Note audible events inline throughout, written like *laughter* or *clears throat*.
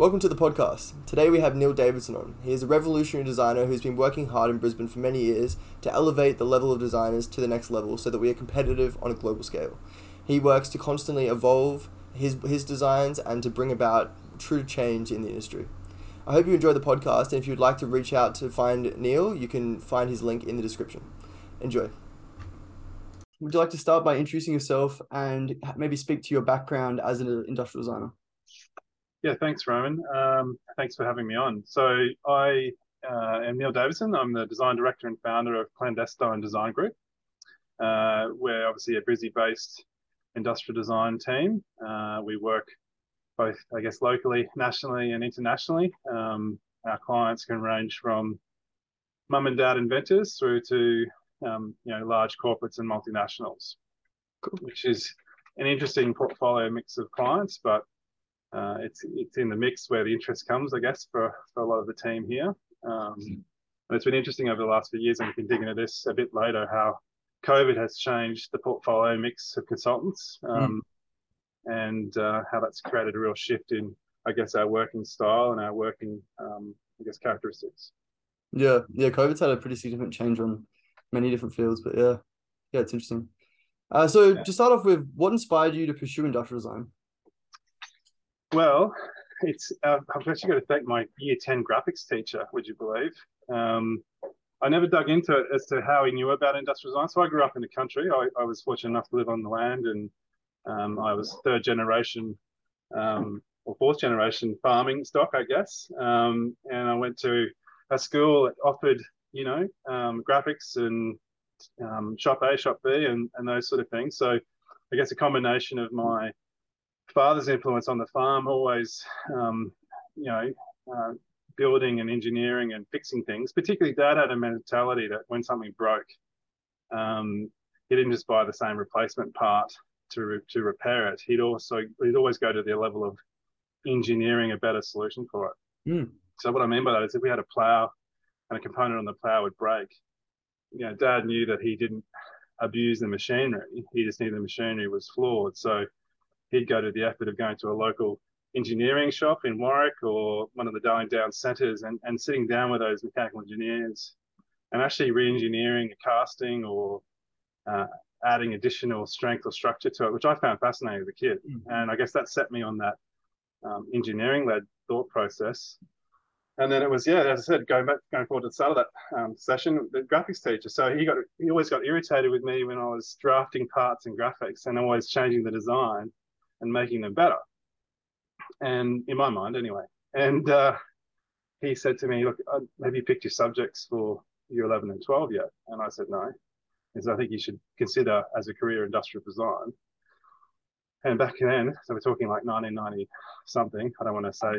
Welcome to the podcast. Today we have Neil Davidson on. He is a revolutionary designer who's been working hard in Brisbane for many years to elevate the level of designers to the next level so that we are competitive on a global scale. He works to constantly evolve his, his designs and to bring about true change in the industry. I hope you enjoy the podcast, and if you'd like to reach out to find Neil, you can find his link in the description. Enjoy. Would you like to start by introducing yourself and maybe speak to your background as an industrial designer? Yeah, thanks, Roman. Um, thanks for having me on. So I uh, am Neil Davidson. I'm the design director and founder of Clandestine Design Group. Uh, we're obviously a Brisbane-based industrial design team. Uh, we work both, I guess, locally, nationally, and internationally. Um, our clients can range from mum and dad inventors through to um, you know large corporates and multinationals, cool. which is an interesting portfolio mix of clients, but uh, it's it's in the mix where the interest comes, I guess, for, for a lot of the team here. Um, and it's been interesting over the last few years, and we can dig into this a bit later, how COVID has changed the portfolio mix of consultants um, mm. and uh, how that's created a real shift in, I guess, our working style and our working, um, I guess, characteristics. Yeah, yeah, COVID's had a pretty significant change on many different fields, but yeah, yeah, it's interesting. Uh, so yeah. to start off with, what inspired you to pursue industrial design? Well, it's uh, I've actually got to thank my year 10 graphics teacher, would you believe? Um, I never dug into it as to how he knew about industrial design. So I grew up in the country. I, I was fortunate enough to live on the land and um, I was third generation um, or fourth generation farming stock, I guess. Um, and I went to a school that offered, you know, um, graphics and shop A, shop B, and, and those sort of things. So I guess a combination of my father's influence on the farm, always, um, you know, uh, building and engineering and fixing things. Particularly, Dad had a mentality that when something broke, um, he didn't just buy the same replacement part to to repair it. He'd also he'd always go to the level of engineering a better solution for it. Mm. So what I mean by that is, if we had a plow and a component on the plow would break, you know, Dad knew that he didn't abuse the machinery. He just knew the machinery was flawed. So he'd go to the effort of going to a local engineering shop in Warwick or one of the Darling Downs centres and, and sitting down with those mechanical engineers and actually re-engineering a casting or uh, adding additional strength or structure to it, which I found fascinating as a kid. Mm-hmm. And I guess that set me on that um, engineering-led thought process. And then it was, yeah, as I said, going back, going forward to the start of that um, session, the graphics teacher. So he got, he always got irritated with me when I was drafting parts and graphics and always changing the design and making them better. And in my mind, anyway. And uh, he said to me, "Look, uh, have you picked your subjects for year 11 and 12 yet?" And I said, "No." He said, "I think you should consider as a career industrial design." And back then, so we're talking like 1990 something. I don't want to say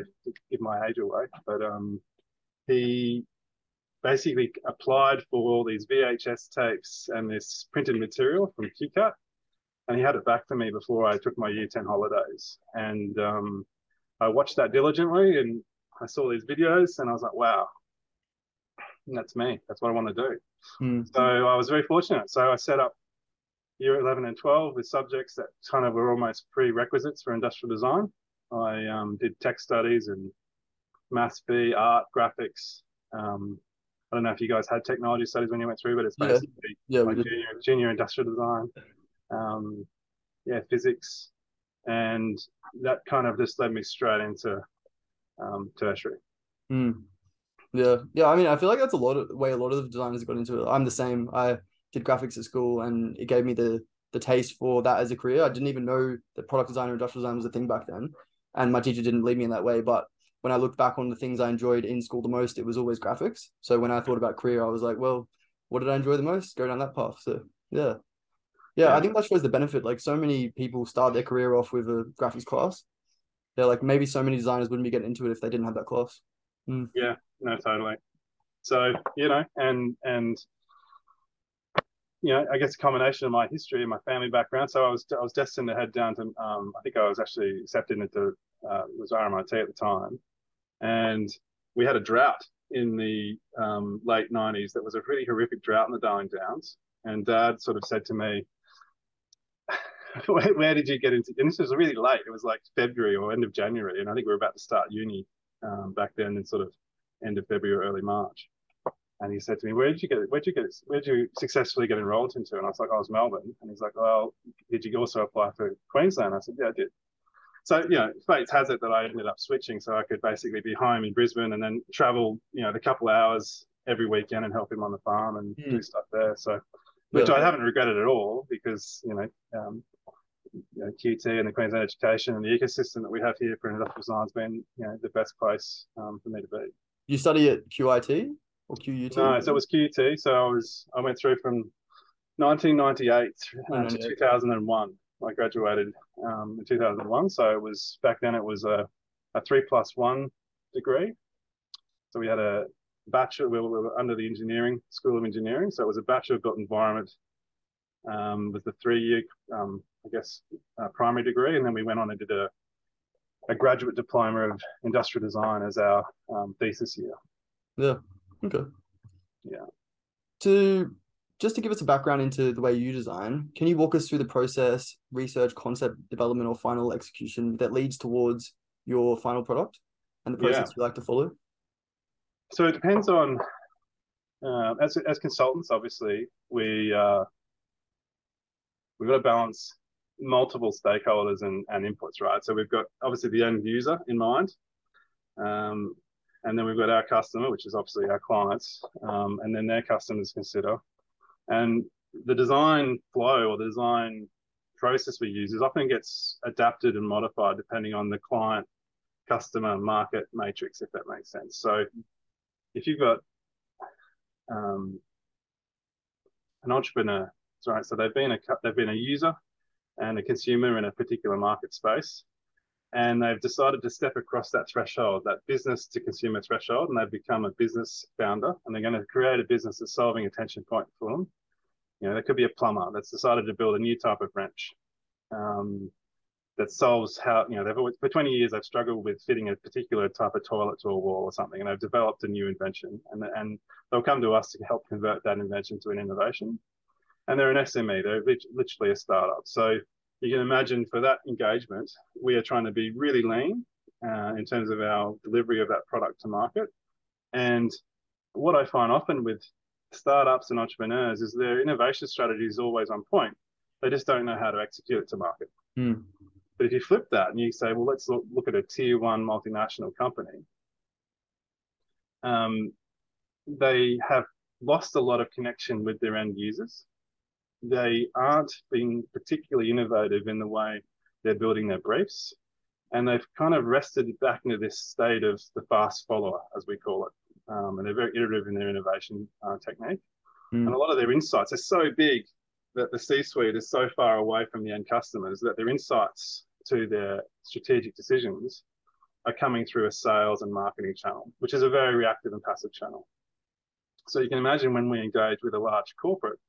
give my age away, but um, he basically applied for all these VHS tapes and this printed material from QCAT and he had it back to me before I took my year 10 holidays. And um, I watched that diligently and I saw these videos and I was like, wow, that's me. That's what I want to do. Mm. So I was very fortunate. So I set up year 11 and 12 with subjects that kind of were almost prerequisites for industrial design. I um, did tech studies and maths B, art, graphics. Um, I don't know if you guys had technology studies when you went through, but it's basically yeah, yeah like junior, junior industrial design um, yeah, physics, and that kind of just led me straight into um, tertiary. Mm. Yeah, yeah. I mean, I feel like that's a lot of way a lot of the designers got into it. I'm the same. I did graphics at school, and it gave me the the taste for that as a career. I didn't even know that product design or industrial design was a thing back then, and my teacher didn't lead me in that way. But when I looked back on the things I enjoyed in school the most, it was always graphics. So when I thought about career, I was like, well, what did I enjoy the most? Go down that path. So yeah. Yeah, yeah, I think that shows the benefit. Like so many people start their career off with a graphics class. They're like maybe so many designers wouldn't be getting into it if they didn't have that class. Mm. Yeah, no, totally. So you know, and and you know, I guess a combination of my history and my family background. So I was I was destined to head down to um, I think I was actually accepted into uh, was RMIT at the time, and we had a drought in the um, late '90s that was a pretty horrific drought in the Darling Downs. And Dad sort of said to me, *laughs* where, where, did you get into? And this was really late. It was like February or end of January, and I think we were about to start uni um, back then, in sort of end of February, early March. And he said to me, "Where did you get? Where did you get? Where did you successfully get enrolled into?" And I was like, "I was Melbourne." And he's like, "Well, did you also apply for Queensland?" I said, "Yeah, I did." So you know, fate has it that I ended up switching, so I could basically be home in Brisbane and then travel, you know, the couple hours every weekend and help him on the farm and mm. do stuff there. So, which yeah. I haven't regretted at all because you know, um, you know, QT and the Queensland education and the ecosystem that we have here for industrial design has been, you know, the best place um, for me to be. You study at QIT or QUT? No, so it was QT. So I was I went through from 1998 uh, to 2001. I graduated um, in 2001. So it was back then it was a, a three plus one degree. So we had a bachelor, we were under the engineering, School of Engineering. So it was a Bachelor of Built Environment um, with the three year, um, I guess, uh, primary degree. And then we went on and did a, a graduate diploma of industrial design as our um, thesis year. Yeah. Okay. Yeah. To just to give us a background into the way you design, can you walk us through the process, research, concept development, or final execution that leads towards your final product and the process yeah. you like to follow? So it depends on, uh, as as consultants, obviously we uh, we've got to balance multiple stakeholders and, and inputs, right? So we've got obviously the end user in mind, um, and then we've got our customer, which is obviously our clients, um, and then their customers consider. And the design flow or the design process we use is often gets adapted and modified depending on the client, customer, market matrix, if that makes sense. So if you've got um, an entrepreneur, right? So they've been a they've been a user and a consumer in a particular market space, and they've decided to step across that threshold, that business to consumer threshold, and they've become a business founder, and they're going to create a business that's solving a tension point for them. You know, there could be a plumber that's decided to build a new type of wrench um, that solves how, you know, they've always, for 20 years, they've struggled with fitting a particular type of toilet to a wall or something, and they've developed a new invention. And, and they'll come to us to help convert that invention to an innovation. And they're an SME, they're literally a startup. So you can imagine for that engagement, we are trying to be really lean uh, in terms of our delivery of that product to market. And what I find often with startups and entrepreneurs is their innovation strategy is always on point. They just don't know how to execute it to market. Mm. But if you flip that and you say, well, let's look, look at a tier one multinational company, um, they have lost a lot of connection with their end users. They aren't being particularly innovative in the way they're building their briefs. And they've kind of rested back into this state of the fast follower, as we call it um, and they're very iterative in their innovation uh, technique. Mm. And a lot of their insights are so big that the C-suite is so far away from the end customers that their insights to their strategic decisions are coming through a sales and marketing channel, which is a very reactive and passive channel. So you can imagine when we engage with a large corporate,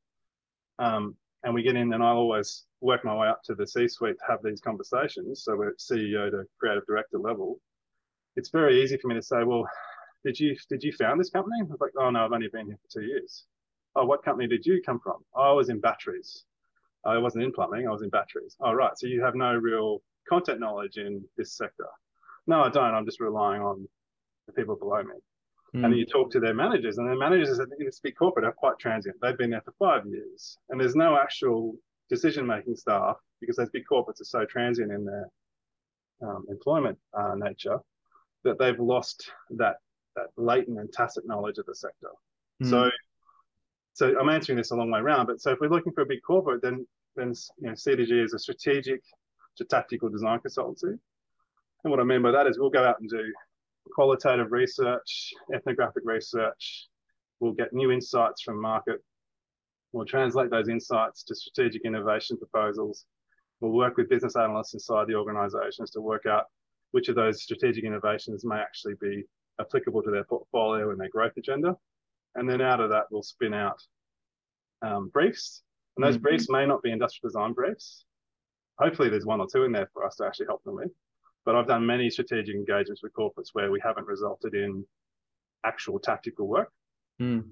um, and we get in, and I always work my way up to the C-suite to have these conversations. So we're CEO to creative director level. It's very easy for me to say, well, did you did you found this company? I was like, oh no, I've only been here for two years. Oh, what company did you come from? Oh, I was in batteries. I wasn't in plumbing. I was in batteries. Oh, right. So you have no real content knowledge in this sector. No, I don't. I'm just relying on the people below me. Mm. And you talk to their managers, and their managers in this big corporate are quite transient. They've been there for five years, and there's no actual decision-making staff because those big corporates are so transient in their um, employment uh, nature that they've lost that that latent and tacit knowledge of the sector. Mm. So, so I'm answering this a long way around. But so if we're looking for a big corporate, then then you know CDG is a strategic to tactical design consultancy. And what I mean by that is we'll go out and do qualitative research, ethnographic research. We'll get new insights from market. We'll translate those insights to strategic innovation proposals. We'll work with business analysts inside the organizations to work out which of those strategic innovations may actually be applicable to their portfolio and their growth agenda. And then out of that, we'll spin out um, briefs. And those mm-hmm. briefs may not be industrial design briefs. Hopefully, there's one or two in there for us to actually help them with. But I've done many strategic engagements with corporates where we haven't resulted in actual tactical work. Mm.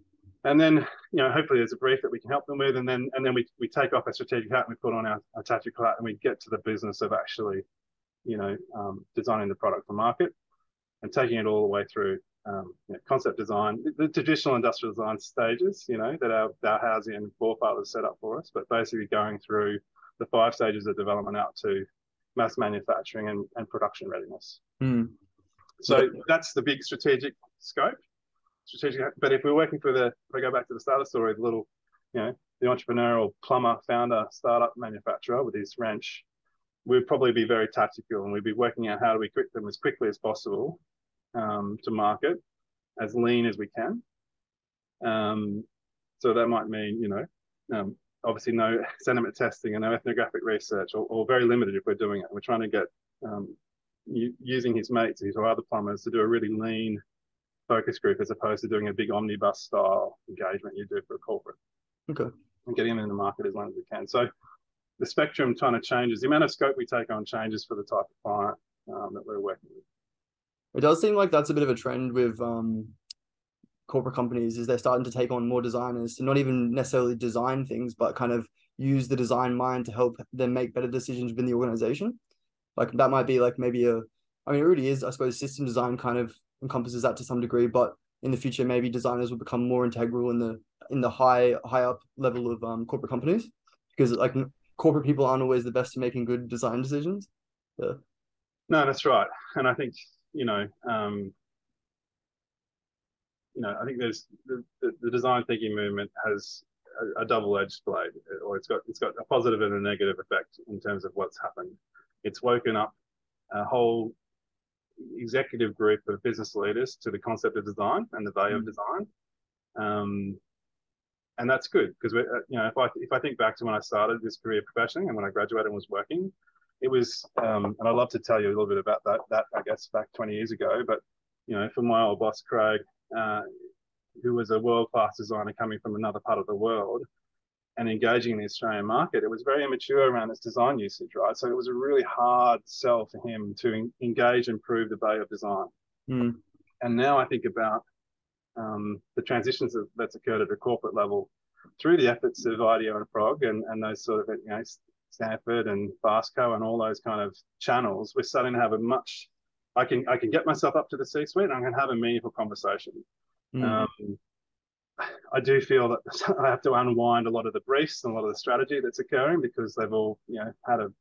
and then you know hopefully there's a brief that we can help them with and then and then we, we take off our strategic hat and we put on our, our tactical hat and we get to the business of actually you know um, designing the product for market and taking it all the way through um, you know, concept design the, the, traditional industrial design stages you know that our, our housing and forefathers set up for us but basically going through the five stages of development out to mass manufacturing and, and production readiness mm. so that's the big strategic scope strategic. But if we're working for the, if I go back to the starter story, the little, you know, the entrepreneurial plumber, founder, startup manufacturer with his wrench, we'd probably be very tactical and we'd be working out how do we quick them as quickly as possible um, to market, as lean as we can. Um, so that might mean, you know, um, obviously no sentiment testing and no ethnographic research, or, or, very limited if we're doing it. We're trying to get um, using his mates, or other plumbers, to do a really lean focus group as opposed to doing a big omnibus style engagement you do for a corporate. Okay. And getting them in the market as long as we can. So the spectrum kind of changes. The amount of scope we take on changes for the type of client um, that we're working with. It does seem like that's a bit of a trend with um, corporate companies is they're starting to take on more designers to not even necessarily design things, but kind of use the design mind to help them make better decisions within the organization. Like that might be like maybe a, I mean, it really is, I suppose, system design kind of encompasses that to some degree, but in the future maybe designers will become more integral in the in the high high up level of um, corporate companies because like corporate people aren't always the best at making good design decisions. Yeah. No, that's right, and I think you know, um, you know, I think there's the, the, the design thinking movement has a, a double-edged blade, or it's got it's got a positive and a negative effect in terms of what's happened. It's woken up a whole executive group of business leaders to the concept of design and the value mm. of design. Um, and that's good because we, uh, you know, if I if I think back to when I started this career professionally and when I graduated and was working, it was, um, and I'd love to tell you a little bit about that. That I guess back 20 years ago, but you know, for my old boss Craig, uh, who was a world class designer coming from another part of the world, and engaging in the Australian market, it was very immature around its design usage, right? So it was a really hard sell for him to engage and prove the value of design. Mm. And now I think about um, the transitions that, that's occurred at a corporate level through the efforts of IDEO and Frog and, and those sort of, you know, Stanford and Fastco and all those kind of channels, we're starting to have a much, I can, I can get myself up to the C-suite and I can have a meaningful conversation. Mm. Um, I do feel that *laughs* I have to unwind a lot of the briefs and a lot of the strategy that's occurring because they've all, you know, had a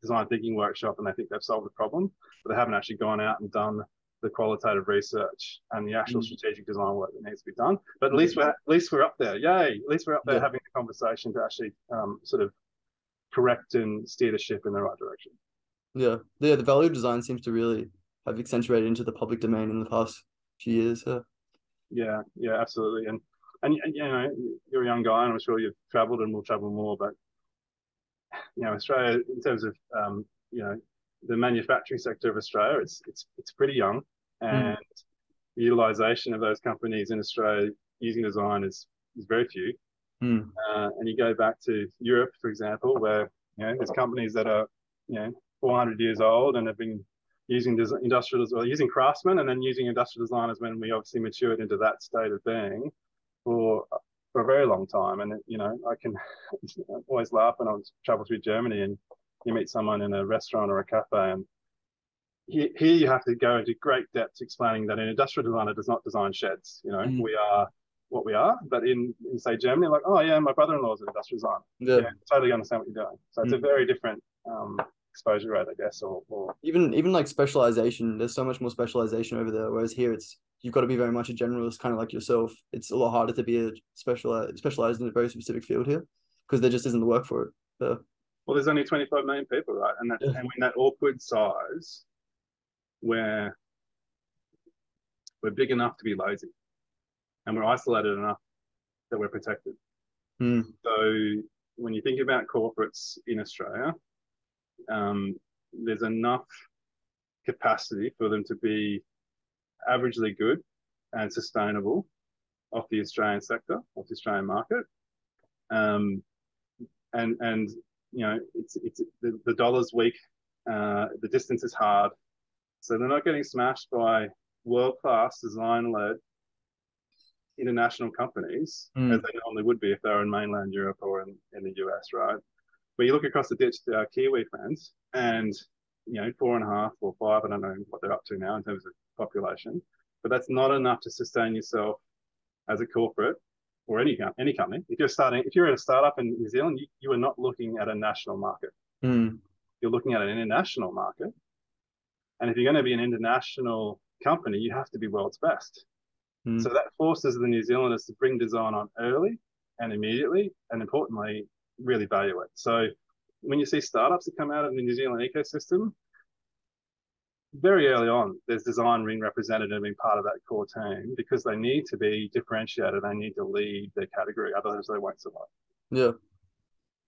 design thinking workshop and they think they've solved the problem, but they haven't actually gone out and done the qualitative research and the actual mm. strategic design work that needs to be done. But at least we're at least we're up there. Yay! At least we're up there yeah. having the conversation to actually um, sort of correct and steer the ship in the right direction. Yeah, yeah. The value of design seems to really have accentuated into the public domain in the past few years. Yeah. Yeah, yeah, absolutely. And and you know you're a young guy, and I'm sure you've travelled and will travel more. But you know, Australia, in terms of um, you know the manufacturing sector of Australia, it's it's it's pretty young, hmm. and mm. utilization of those companies in Australia using design is is very few. Mm. Uh, and you go back to Europe, for example, where you know there's companies that are you know 400 years old and have been using des- industrial well, using craftsmen and then using industrial designers when we obviously matured into that state of being for for a very long time. And you know, I can *laughs* always laugh when I travel through Germany and you meet someone in a restaurant or a cafe, and here, here you have to go into great depth explaining that an industrial designer does not design sheds. You know, mm. we are what we are. But in, in say Germany, like, oh yeah, my brother-in-law is an industrial designer. Yeah. yeah totally understand what you're doing. So it's mm. a very different um, exposure rate, I guess, or, or even even like specialization. There's so much more specialization over there, whereas here it's you've got to be very much a generalist, kind of like yourself. It's a lot harder to be a specialized specialized in a very specific field here because there just isn't the work for it. So, well, there's only 25 million people, right? And that yeah. and when that awkward size, where we're big enough to be lazy, and we're isolated enough that we're protected. Mm. So when you think about corporates in Australia, um, there's enough capacity for them to be averagely good and sustainable off the Australian sector, off the Australian market. Um, and and you know it's it's the, the dollar's weak, uh, the distance is hard, so they're not getting smashed by world class design led international companies Mm. as they normally would be if they were in mainland Europe or in, in the US, right? But you look across the ditch to our Kiwi friends, and you know, four and a half or five, I don't know what they're up to now in terms of population, but that's not enough to sustain yourself as a corporate or any any company. If you're starting, if you're in a startup in New Zealand, you, you are not looking at a national market. Mm. You're looking at an international market, and if you're going to be an international company, you have to be world's best. Mm. So that forces the New Zealanders to bring design on early and immediately, and importantly, really value it. So when you see startups that come out of the New Zealand ecosystem, very early on, there's design being represented and being part of that core team because they need to be differentiated. They need to lead their category, otherwise they won't survive. Yeah.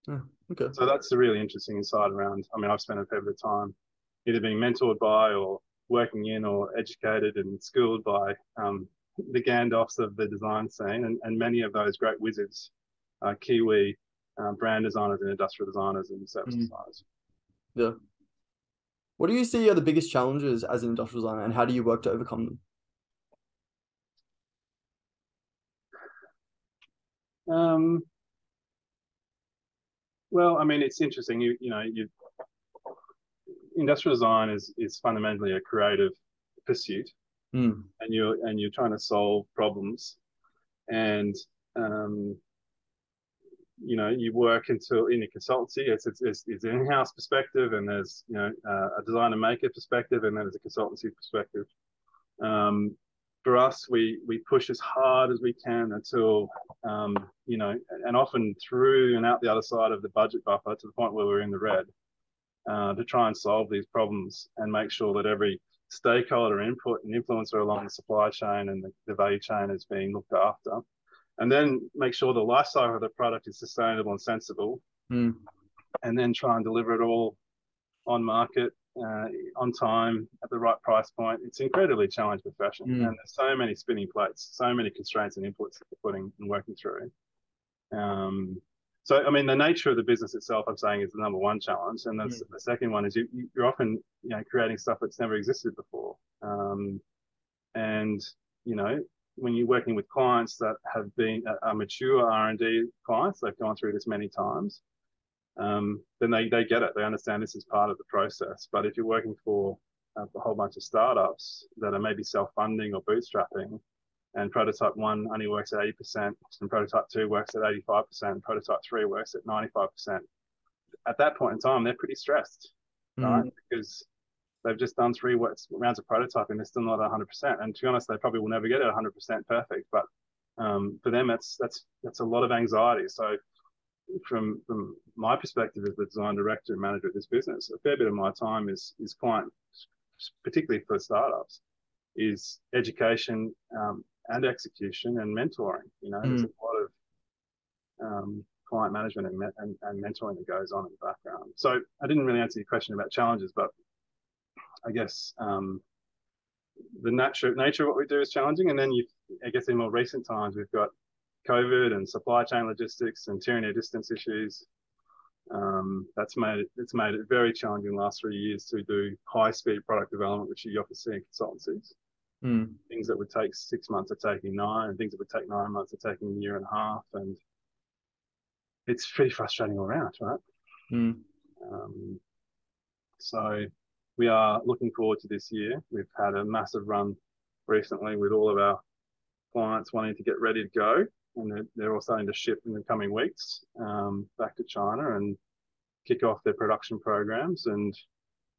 Yeah, Okay. So that's a really interesting insight around. I mean, I've spent a fair bit of time either being mentored by or working in or educated and schooled by um, the Gandalfs of the design scene, and, and many of those great wizards, uh, Kiwi uh, brand designers and industrial designers and service Mm. designers. Yeah. What do you see are the biggest challenges as an industrial designer, and how do you work to overcome them? Um, well, I mean, it's interesting. You you know, you industrial design is is fundamentally a creative pursuit, Mm. and you're and you're trying to solve problems, and um, you know, you work into in a consultancy. It's it's it's, it's an in-house perspective, and there's you know uh, a designer maker perspective, and then there's a consultancy perspective. Um, for us, we we push as hard as we can until um, you know, and often through and out the other side of the budget buffer to the point where we're in the red, uh, to try and solve these problems and make sure that every stakeholder input and influencer along the supply chain and the, the value chain is being looked after. And then make sure the life cycle of the product is sustainable and sensible, Mm. and then try and deliver it all on market, uh, on time, at the right price point. It's incredibly challenging profession, Mm. and there's so many spinning plates, so many constraints and inputs that you're putting and working through. Um, so, I mean, the nature of the business itself, I'm saying, is the number one challenge, and that's, the second one is you- you're often, you know, creating stuff that's never existed before, um, and you know, when you're working with clients that have been a mature R&D clients, they've gone through this many times, um, then they, they get it. They understand this is part of the process. But if you're working for a, a whole bunch of startups that are maybe self-funding or bootstrapping, and prototype one only works at 80%, and prototype two works at 85%, and prototype three works at 95%, at that point in time, they're pretty stressed, Mm. right? Because they've just done three rounds of prototyping, they're still not 100%. And to be honest, they probably will never get it 100% perfect. But um, for them, that's that's that's a lot of anxiety. So from from my perspective as the design director and manager of this business, a fair bit of my time is is client, particularly for startups, is education um, and execution and mentoring. You know, there's a lot of um, client management and, and, and mentoring that goes on in the background. So I didn't really answer your question about challenges, but I guess um, the nature nature of what we do is challenging. And then you, I guess, in more recent times, we've got COVID and supply chain logistics and tyranny of distance issues. Um, that's made it, it's made it very challenging the last three years to do high speed product development, which you often see in consultancies. Mm. Things that would take six months are taking nine, and things that would take nine months are taking a year and a half. And it's pretty frustrating all around, right? Mm. Um, so we are looking forward to this year. We've had a massive run recently with all of our clients wanting to get ready to go, and they're, they're all starting to ship in the coming weeks um, back to China and kick off their production programs and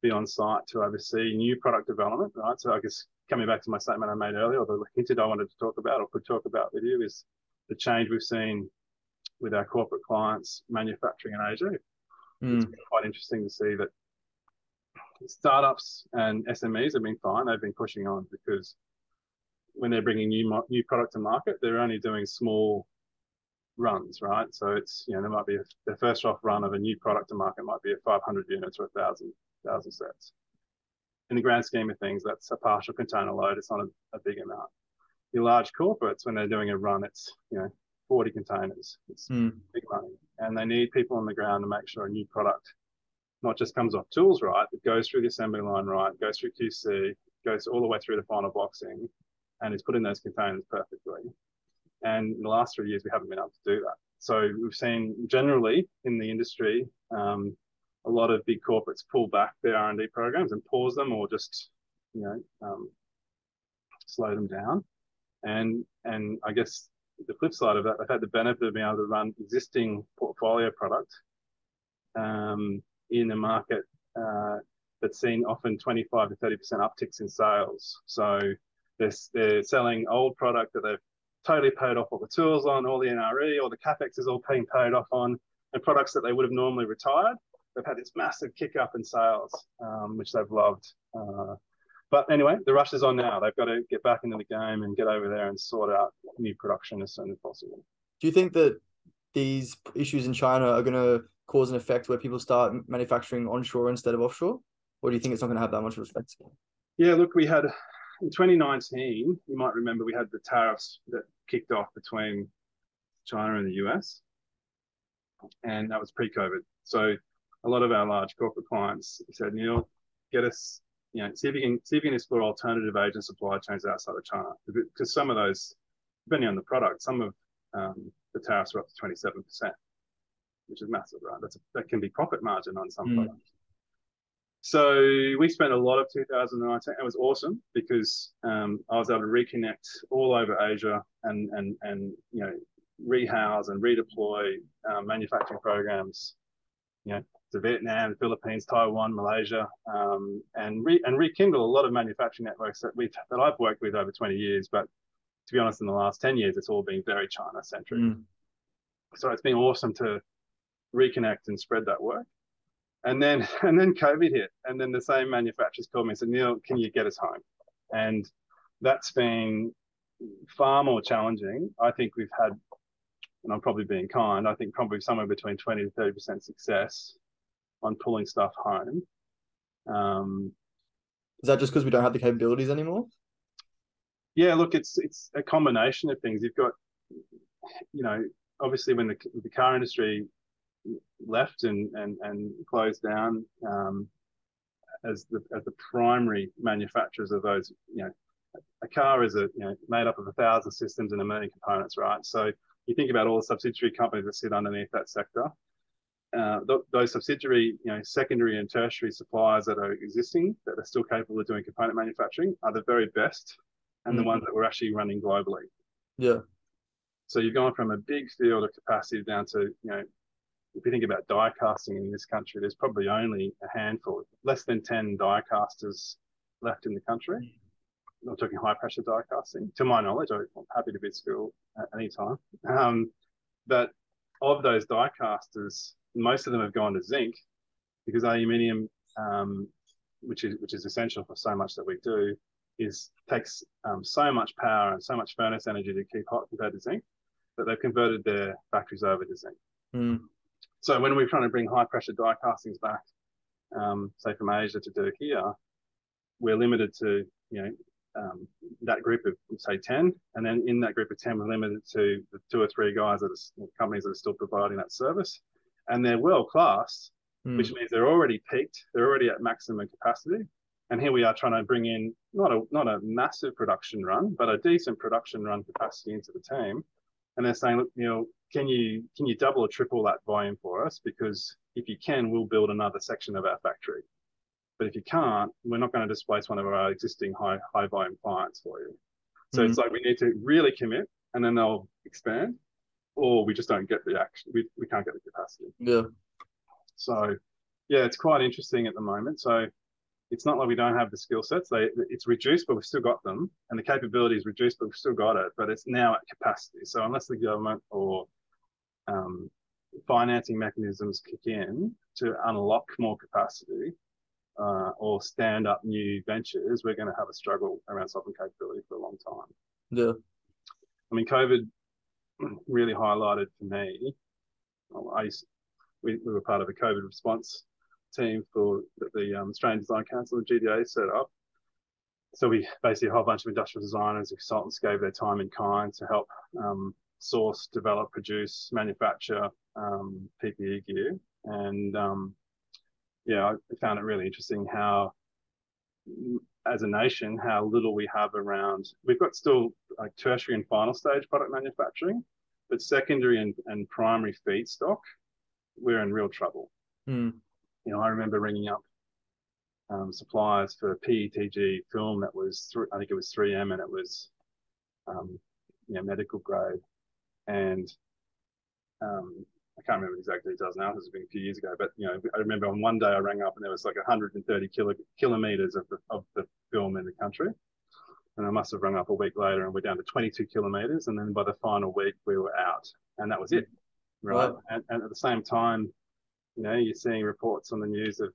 be on site to oversee new product development. Right. So I guess coming back to my statement I made earlier, or the hinted I wanted to talk about or could talk about with you is the change we've seen with our corporate clients manufacturing in Asia Mm. quite interesting to see that startups and SMEs have been fine. They've been pushing on because when they're bringing new new product to market, they're only doing small runs, right? So it's you know there might be a, the first off run of a new product to market might be a 500 units or a thousand thousand sets. In the grand scheme of things, that's a partial container load. It's not a, a big amount. Your large corporates, when they're doing a run, it's you know 40 containers. It's Mm. big money, and they need people on the ground to make sure a new product not just comes off tools right, but goes through the assembly line right, goes through QC, goes all the way through the final boxing, and is put in those containers perfectly. And in the last three years, we haven't been able to do that. So we've seen generally in the industry, um, a lot of big corporates pull back their R&D programs and pause them or just, you know, um, slow them down. And and I guess the flip side of that, they've had the benefit of being able to run existing portfolio product um, in a market uh, that's seen often 25 to 30% upticks in sales. So they're, they're selling old product that they've totally paid off all the tools on, all the NRE, all the capex is all being paid off on, and products that they would have normally retired. They've had this massive kick up in sales, um, which they've loved. Uh, but anyway, the rush is on now. They've got to get back into the game and get over there and sort out new production as soon as possible. Do you think that these issues in China are going to cause and effect where people start manufacturing onshore instead of offshore? Or do you think it's not going to have that much of an effect? Yeah, look, we had in 2019, you might remember we had the tariffs that kicked off between China and the US, and that was pre-COVID. So a lot of our large corporate clients said, Neil, get us, you know, see if you can see if you can explore alternative Asian supply chains outside of China, because some of those, depending on the product, some of um, the tariffs are up to 27 percent, which is massive, right? That's a, that can be profit margin on some mm. products. So we spent a lot of 2019. It was awesome because um, I was able to reconnect all over Asia and and and you know rehouse and redeploy um, manufacturing programs, you know, to Vietnam, Philippines, Taiwan, Malaysia, um, and re- and rekindle a lot of manufacturing networks that we've that I've worked with over 20 years. But to be honest, in the last 10 years, it's all been very China centric. Mm. So it's been awesome to reconnect and spread that work. And then *laughs* and then COVID hit, and then the same manufacturers called me and said, Neil, can you get us home? And that's been far more challenging. I think we've had, and I'm probably being kind, I think probably somewhere between 20 to 30% success on pulling stuff home. Um, Is that just because we don't have the capabilities anymore? Yeah, look, it's it's a combination of things. You've got, you know, obviously when the the car industry left and and and closed down um, as the as the primary manufacturers of those. You know, a car is a you know made up of a thousand systems and a million components, right? So you think about all the subsidiary companies that sit underneath that sector. Uh, th- those subsidiary, you know, secondary and tertiary suppliers that are existing that are still capable of doing component manufacturing are the very best and mm-hmm. the ones that we're actually running globally. Yeah. So you've gone from a big field of capacity down to you know if you think about die casting in this country, there's probably only a handful, less than 10 die casters left in the country. I'm talking high pressure die casting. To my knowledge, I'm happy to be at school at any time. Um, but of those die casters, most of them have gone to zinc because aluminium, um, which is which is essential for so much that we do, is takes um, so much power and so much furnace energy to keep hot compared to zinc that they've converted their factories over to zinc. Mm. So when we're trying to bring high pressure die castings back, um, say from Asia to do here, we're limited to you know um, that group of say 10 and then in that group of 10 we're limited to the two or three guys that are companies that are still providing that service. And they're world class mm. which means they're already peaked. They're already at maximum capacity. And here we are trying to bring in not a not a massive production run but a decent production run capacity into the team and they're saying look you know can you can you double or triple that volume for us? Because if you can, we'll build another section of our factory. But if you can't, we're not going to displace one of our existing high high volume clients for you. So mm-hmm. it's like we need to really commit, and then they'll expand, or we just don't get the action. We we can't get the capacity. Yeah. So, yeah, it's quite interesting at the moment. So it's not like we don't have the skill sets. They it's reduced, but we've still got them, and the capability is reduced, but we've still got it. But it's now at capacity. So unless the government or um, financing mechanisms kick in to unlock more capacity uh, or stand up new ventures, we're going to have a struggle around sovereign capability for a long time. Yeah. I mean, COVID *clears throat* really highlighted for me. I used, we, we were part of a COVID response team for the, the um, Australian Design Council and GDA set up. So we basically a whole bunch of industrial designers and consultants gave their time in kind to help um, source, develop, produce, manufacture um, PPE gear. And um, yeah, I found it really interesting how as a nation how little we have around. We've got still like tertiary and final stage product manufacturing, but secondary and, and primary feedstock, we're in real trouble. Mm. You know, I remember ringing up um, suppliers for PETG film that was through, I think it was 3M and it was, um, you know, medical grade. And um, I can't remember the exact details now because it's been a few years ago, but you know, I remember on one day I rang up and there was like 130 kilo, kilometers of the, of the film in the country. And I must have rung up a week later and we're down to 22 kilometers. And then by the final week, we were out and that was it. Right. Wow. And, and at the same time, you know, you're seeing reports on the news of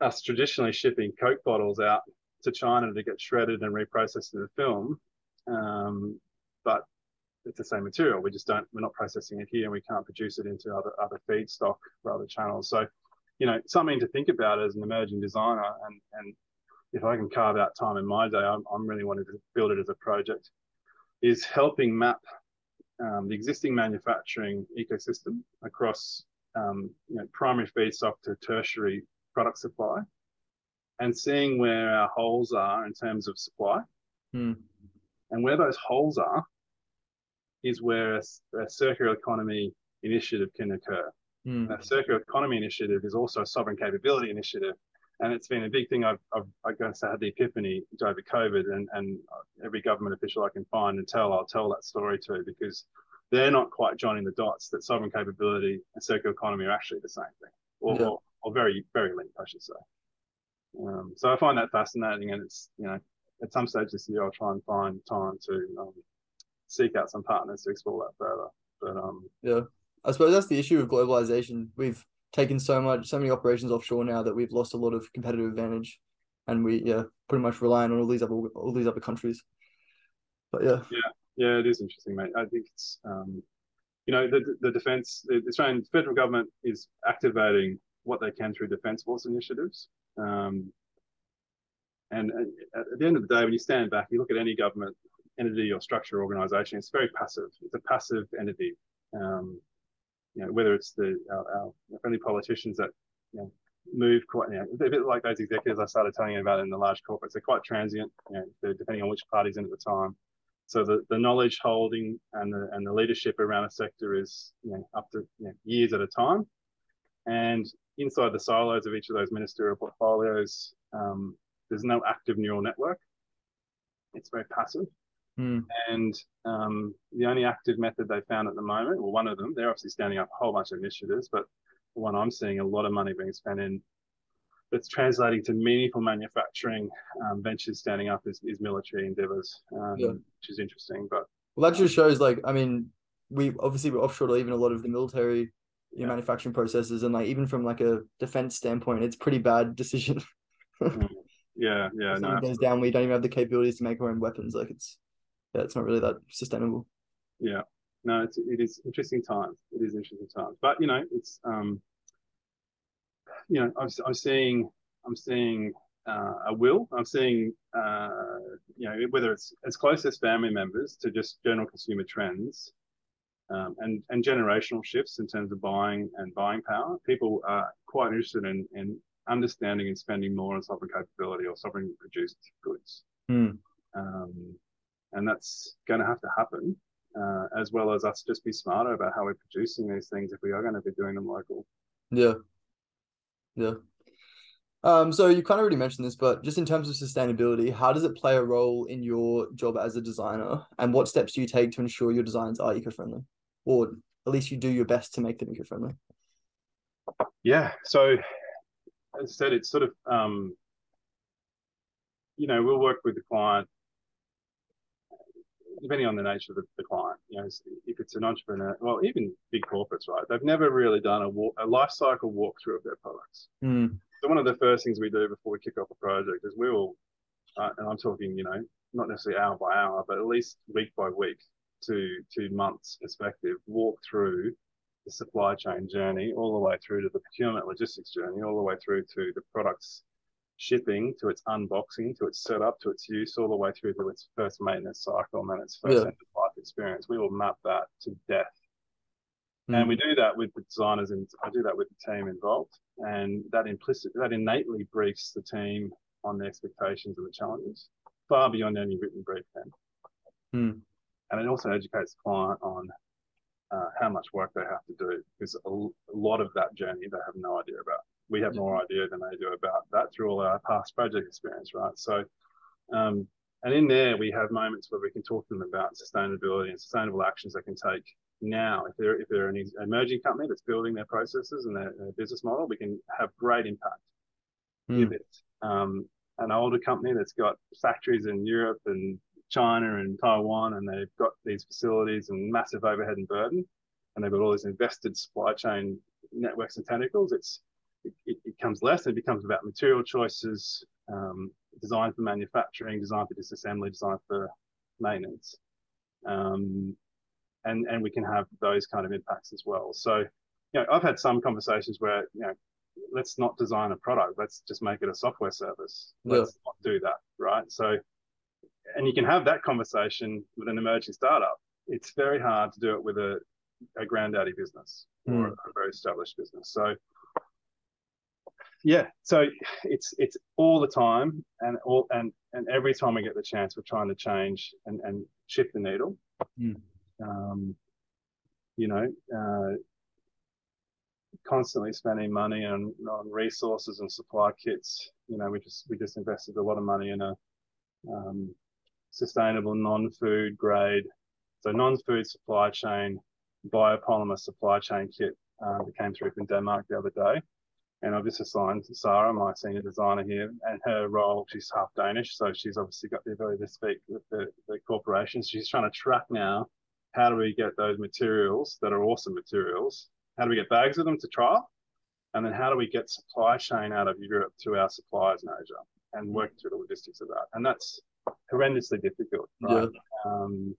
us traditionally shipping Coke bottles out to China to get shredded and reprocessed into film. Um, but it's the same material. We just don't, we're not processing it here and we can't produce it into other, other feedstock for other channels. So, you know, something to think about as an emerging designer. And, and if I can carve out time in my day, I'm, I'm really wanting to build it as a project, is helping map um, the existing manufacturing ecosystem across um, you know, primary feedstock to tertiary product supply and seeing where our holes are in terms of supply. Hmm. And where those holes are is where a, a circular economy initiative can occur. Hmm. A circular economy initiative is also a sovereign capability initiative. And it's been a big thing I've, I've I guess I had the epiphany over COVID and, and every government official I can find and tell, I'll tell that story to because they're not quite joining the dots that sovereign capability and circular economy are actually the same thing or, yeah. or, or, very, very linked, I should say. Um, so I find that fascinating and it's, you know, at some stage this year, I'll try and find time to um, seek out some partners to explore that further. But um, yeah, I suppose that's the issue of globalization. We've taken so much, so many operations offshore now that we've lost a lot of competitive advantage, and we yeah pretty much relying on all these other all these other countries. But yeah, yeah, yeah, it is interesting, mate. I think it's um, you know the the defense, the Australian federal government is activating what they can through defense force initiatives. Um, and at the end of the day, when you stand back, you look at any government entity or structure or organization, it's very passive. It's a passive entity. Um, you know, whether it's the our, our friendly politicians that you know, move quite, you know, a bit like those executives I started telling you about in the large corporates. They're quite transient, you know, depending on which party's in at the time. So the, the knowledge holding and the and the leadership around a sector is you know up to you know, years at a time, and inside the silos of each of those ministerial portfolios, um, there's no active neural network. It's very passive. Mm. And um, the only active method they found at the moment, well, one of them, they're obviously standing up a whole bunch of initiatives, but the one I'm seeing a lot of money being spent in that's translating to meaningful manufacturing um, ventures standing up is, is military endeavors, um, yeah. which is interesting. But well, that just shows like, I mean, we obviously we're offshore even a lot of the military yeah. manufacturing processes, and like even from like a defense standpoint, it's pretty bad decision. *laughs* Mm. yeah, yeah, no. Goes down. We don't even have the capabilities to make our own weapons. Like it's yeah, it's not really that sustainable. Yeah, no, it's it is interesting times. It is interesting times, but you know, it's um, you know, I'm, I'm seeing I'm seeing uh, a will. I'm seeing uh, you know whether it's as close as family members to just general consumer trends. Um, and and generational shifts in terms of buying and buying power. People are quite interested in in understanding and spending more on sovereign capability or sovereign produced goods. Mm. Um, and that's going to have to happen, uh, as well as us just be smarter about how we're producing these things if we are going to be doing them local. Yeah, yeah. Um, so you kind of already mentioned this, but just in terms of sustainability, how does it play a role in your job as a designer, and what steps do you take to ensure your designs are eco-friendly, or at least you do your best to make them eco-friendly? Yeah. So, as I said, it's sort of um, you know we'll work with the client depending on the nature of the, the, client, you know, if it's an entrepreneur, well, even big corporates, right? They've never really done a, walk, a life cycle walkthrough of their products. Mm. So one of the first things we do before we kick off a project is we will, uh, and I'm talking, you know, not necessarily hour by hour, but at least week by week to two months perspective, walk through the supply chain journey all the way through to the procurement logistics journey, all the way through to the products shipping to its unboxing to its setup to its use all the way through to its first maintenance cycle and then its first yeah. end of life experience. We will map that to death. Mm. And we do that with the designers and I do that with the team involved. And that implicit that innately briefs the team on the expectations and the challenges, far beyond any written brief can. Hmm. And it also educates the client on uh, how much work they have to do because a, a lot of that journey they have no idea about. We have more idea than they do about that through all our past project experience, right? So, um, and in there we have moments where we can talk to them about sustainability and sustainable actions they can take now. If they're if they're an emerging company that's building their processes and their, their business model, we can have great impact. Hmm. If it's um, an older company that's got factories in Europe and China and Taiwan, and they've got these facilities and massive overhead and burden, and they've got all these invested supply chain networks and tentacles. It's it, it comes less and it becomes about material choices, um, design for manufacturing, design for disassembly, design for maintenance, um, and and we can have those kind of impacts as well. So, you know, I've had some conversations where you know, let's not design a product, let's just make it a software service. Let's yeah. not do that, right? So and you can have that conversation with an emerging startup. It's very hard to do it with a, a granddaddy business mm. or hmm. a very established business. So yeah, so it's it's all the time, and all and and every time we get the chance, we're trying to change and and shift the needle. Mm. Um, you know, uh, constantly spending money on on resources and supply kits. You know, we just we just invested a lot of money in a um, sustainable non-food grade, so non-food supply chain, biopolymer supply chain kit uh, that came through from Denmark the other day. And I've just assigned Sarah, my senior designer here, and her role, she's half Danish, so she's obviously got the ability to speak with the, the corporations. She's trying to track now how do we get those materials that are awesome materials? How do we get bags of them to trial? And then how do we get supply chain out of Europe to our suppliers in Asia and work through the logistics of that? And that's horrendously difficult, right? Yeah. Um,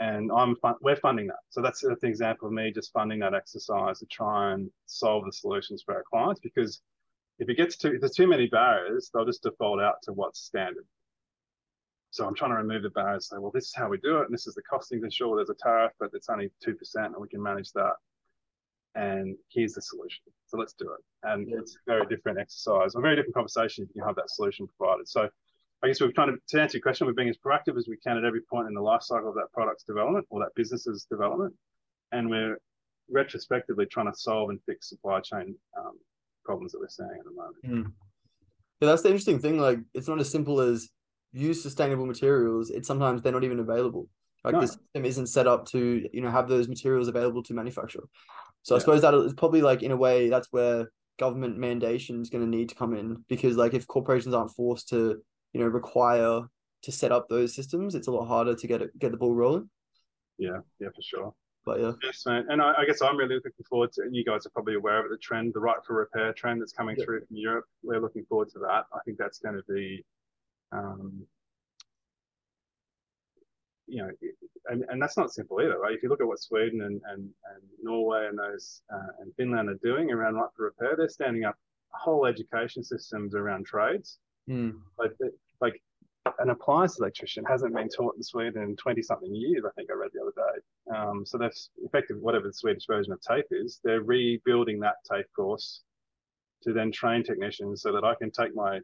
and I'm we're funding that. So that's, that's an example of me just funding that exercise to try and solve the solutions for our clients. Because if it gets too, if there's too many barriers, they'll just default out to what's standard. So I'm trying to remove the barriers. Say, well, this is how we do it, and this is the costing. And sure, there's a tariff, but it's only two percent, and we can manage that. And here's the solution. So let's do it. And yeah. it's a very different exercise, a very different conversation if you have that solution provided. So I guess we're trying to, to answer your question, we're being as proactive as we can at every point in the life cycle of that product's development or that business's development. And we're retrospectively trying to solve and fix supply chain um, problems that we're seeing at the moment. Mm. Yeah, that's the interesting thing. Like, it's not as simple as use sustainable materials. It's sometimes they're not even available. Like no. the system isn't set up to, you know, have those materials available to manufacture. So yeah. I suppose that is probably like in a way that's where government mandation is going to need to come in because like if corporations aren't forced to you know require to set up those systems, it's a lot harder to get it get the ball rolling. Yeah, yeah, for sure. But yeah, yes, man. And I, I, guess I'm really looking forward to. And you guys are probably aware of the trend, the right for repair trend that's coming yeah. through from Europe. We're looking forward to that. I think that's going to be, um, you know, and, and that's not simple either, right? If you look at what Sweden and and, and Norway and those uh, and Finland are doing around right for repair, they're standing up whole education systems around trades Mm. Like, like an appliance electrician hasn't been taught in Sweden in 20 something years, I think I read the other day. Um, so that's effectively whatever the Swedish version of TAFE is, they're rebuilding that TAFE course to then train technicians so that I can take my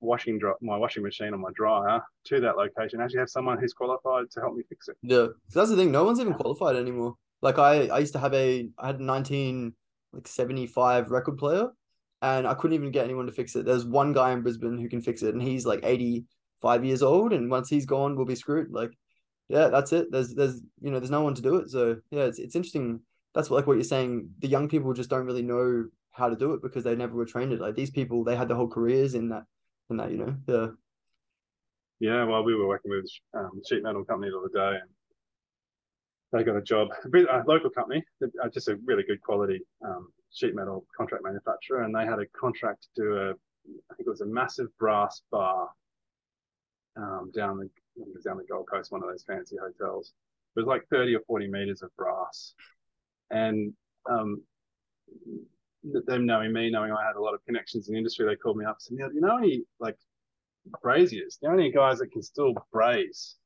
washing dry, my washing machine or my dryer to that location, actually have someone who's qualified to help me fix it. Yeah. So that's the thing, no one's even qualified anymore. Like I, I used to have a I had a 19 like 75 record player and I couldn't even get anyone to fix it. There's one guy in Brisbane who can fix it, and he's like 85 years old, and once he's gone, we'll be screwed. Like, yeah, that's it. There's there's you know there's no one to do it. So yeah, it's it's interesting. That's what, like what you're saying. The young people just don't really know how to do it because they never were trained it. Like these people, they had their whole careers in that in that you know yeah. Yeah, well, we were working with um, sheet metal company the other day, and they got a job, a local company, uh, just a really good quality um, sheet metal contract manufacturer, and they had a contract to do a, I think it was a massive brass bar um, down the down the Gold Coast, one of those fancy hotels. It was like 30 or 40 meters of brass, and um, them knowing me, knowing I had a lot of connections in the industry, they called me up and said, "You know any like braziers? Do You know any guys that can still braze?"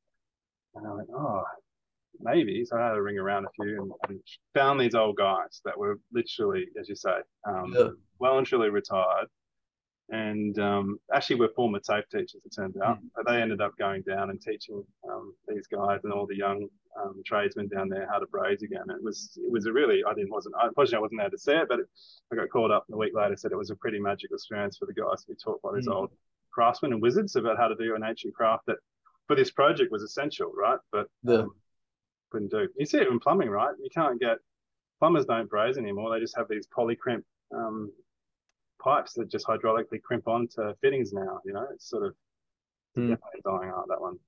And I went, "Oh, maybe. So I had to ring around a few and, and found these old guys that were literally, as you say, um, yeah. well and truly retired. and um, actually we're former TAFE teachers. It turns out, mm. but they ended up going down and teaching um, these guys and all the young um, tradesmen down there how to braze again. It was it was a really I didn't wasn't unfortunately I wasn't there to see it, but it, I got called up a week later. Said it was a pretty magical experience for the guys to be taught by these mm. old craftsmen and wizards about how to do an ancient craft that for this project was essential, right? But yeah. Um, couldn't do. You see it in plumbing, right? You can't get plumbers don't braze anymore. They just have these poly crimp um, pipes that just hydraulically crimp onto fittings now. You know, it's sort of mm. dying out that one.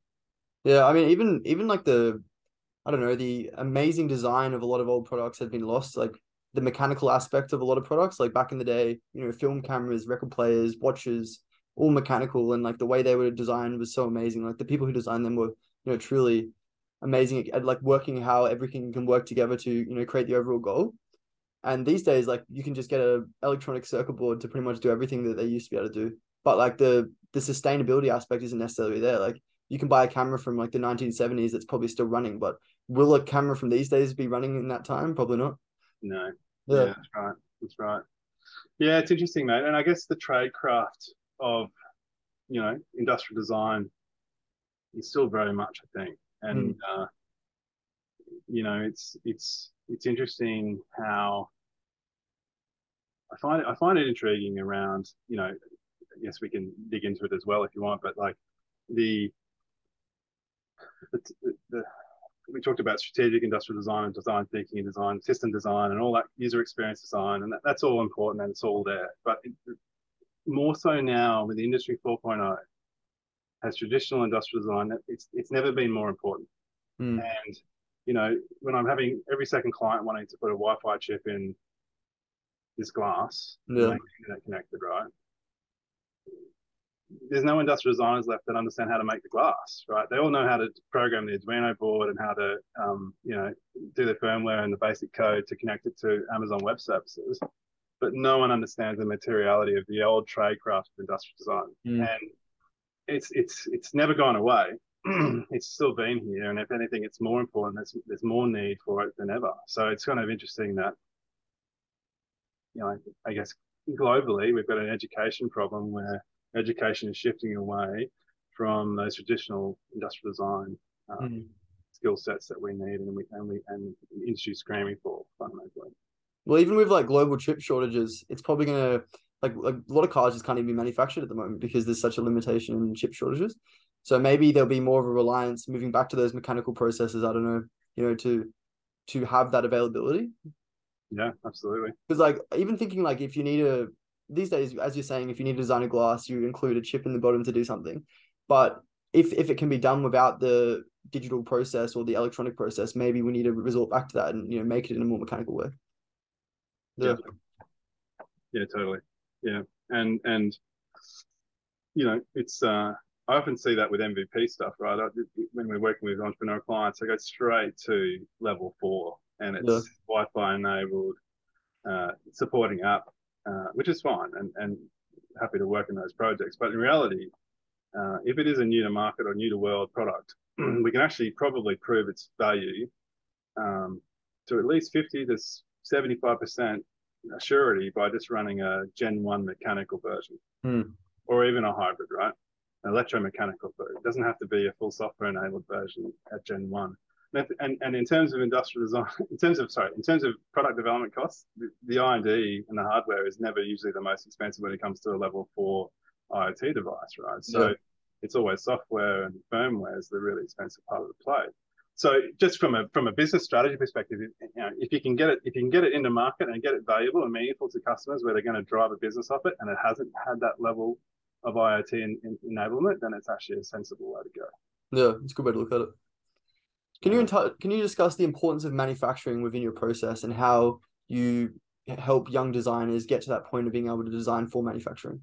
Yeah, I mean, even even like the, I don't know, the amazing design of a lot of old products had been lost. Like the mechanical aspect of a lot of products, like back in the day, you know, film cameras, record players, watches, all mechanical, and like the way they were designed was so amazing. Like the people who designed them were, you know, truly amazing at like working how everything can work together to you know create the overall goal. And these days, like you can just get a electronic circuit board to pretty much do everything that they used to be able to do. But like the the sustainability aspect isn't necessarily there. Like you can buy a camera from like the 1970s that's probably still running, but will a camera from these days be running in that time? Probably not. No. Yeah, yeah that's right. That's right. Yeah, it's interesting, mate. And I guess the trade craft of you know industrial design is still very much a thing, and mm. uh, you know it's it's it's interesting how I find it, I find it intriguing around, you know, yes, we can dig into it as well if you want, but like the, the, the we talked about strategic industrial design and design thinking and design system design and all that user experience design, and that, that's all important and it's all there. But it, more so now with industry 4.0, as traditional industrial design, it's it's never been more important. Mm. And you know, when I'm having every second client wanting to put a Wi-Fi chip in this glass, yeah, internet connected, right? There's no industrial designers left that understand how to make the glass, right? They all know how to program the Arduino board and how to, um, you know, do the firmware and the basic code to connect it to Amazon Web Services. But no one understands the materiality of the old trade craft of industrial design, mm. and it's it's it's never gone away *clears throat* it's still been here, and if anything, it's more important. There's there's more need for it than ever. So it's kind of interesting that, you know, I guess globally we've got an education problem where education is shifting away from those traditional industrial design um, mm. skill sets that we need and we and we and industry screaming for fundamentally. Well, even with like global chip shortages, it's probably gonna like, like a lot of cars just can't even be manufactured at the moment because there's such a limitation in chip shortages. So maybe there'll be more of a reliance moving back to those mechanical processes. I don't know, you know, to to have that availability. Yeah, absolutely. Because like even thinking like if you need a these days, as you're saying, if you need to design a glass, you include a chip in the bottom to do something. But if if it can be done without the digital process or the electronic process, maybe we need to resort back to that and you know make it in a more mechanical way. Yeah. Yeah, totally. Yeah. And and you know, it's uh I often see that with MVP stuff, right? I, when we're working with entrepreneur clients, I go straight to level four, and it's yeah. Wi-Fi enabled, uh, supporting app, uh, which is fine, and and happy to work in those projects. But in reality, uh, if it is a new to market or new to world product, *clears throat* we can actually probably prove its value um, to at least fifty to seventy-five percent surety by just running a Gen one mechanical version, hmm. or even a hybrid, right? electromechanical, but it doesn't have to be a full software enabled version at Gen 1. And, and in terms of industrial design, *laughs* in terms of sorry, in terms of product development costs, the, the R&D and the hardware is never usually the most expensive when it comes to a level four IoT device, right? So yeah. it's always software and firmware is the really expensive part of the play. So just from a from a business strategy perspective, you know, if you can get it if you can get it into market and get it valuable and meaningful to customers where they're going to drive a business off it, and it hasn't had that level of IoT in, in, enablement, then it's actually a sensible way to go. Yeah, it's a good way to look at it. Can you can you discuss the importance of manufacturing within your process and how you help young designers get to that point of being able to design for manufacturing?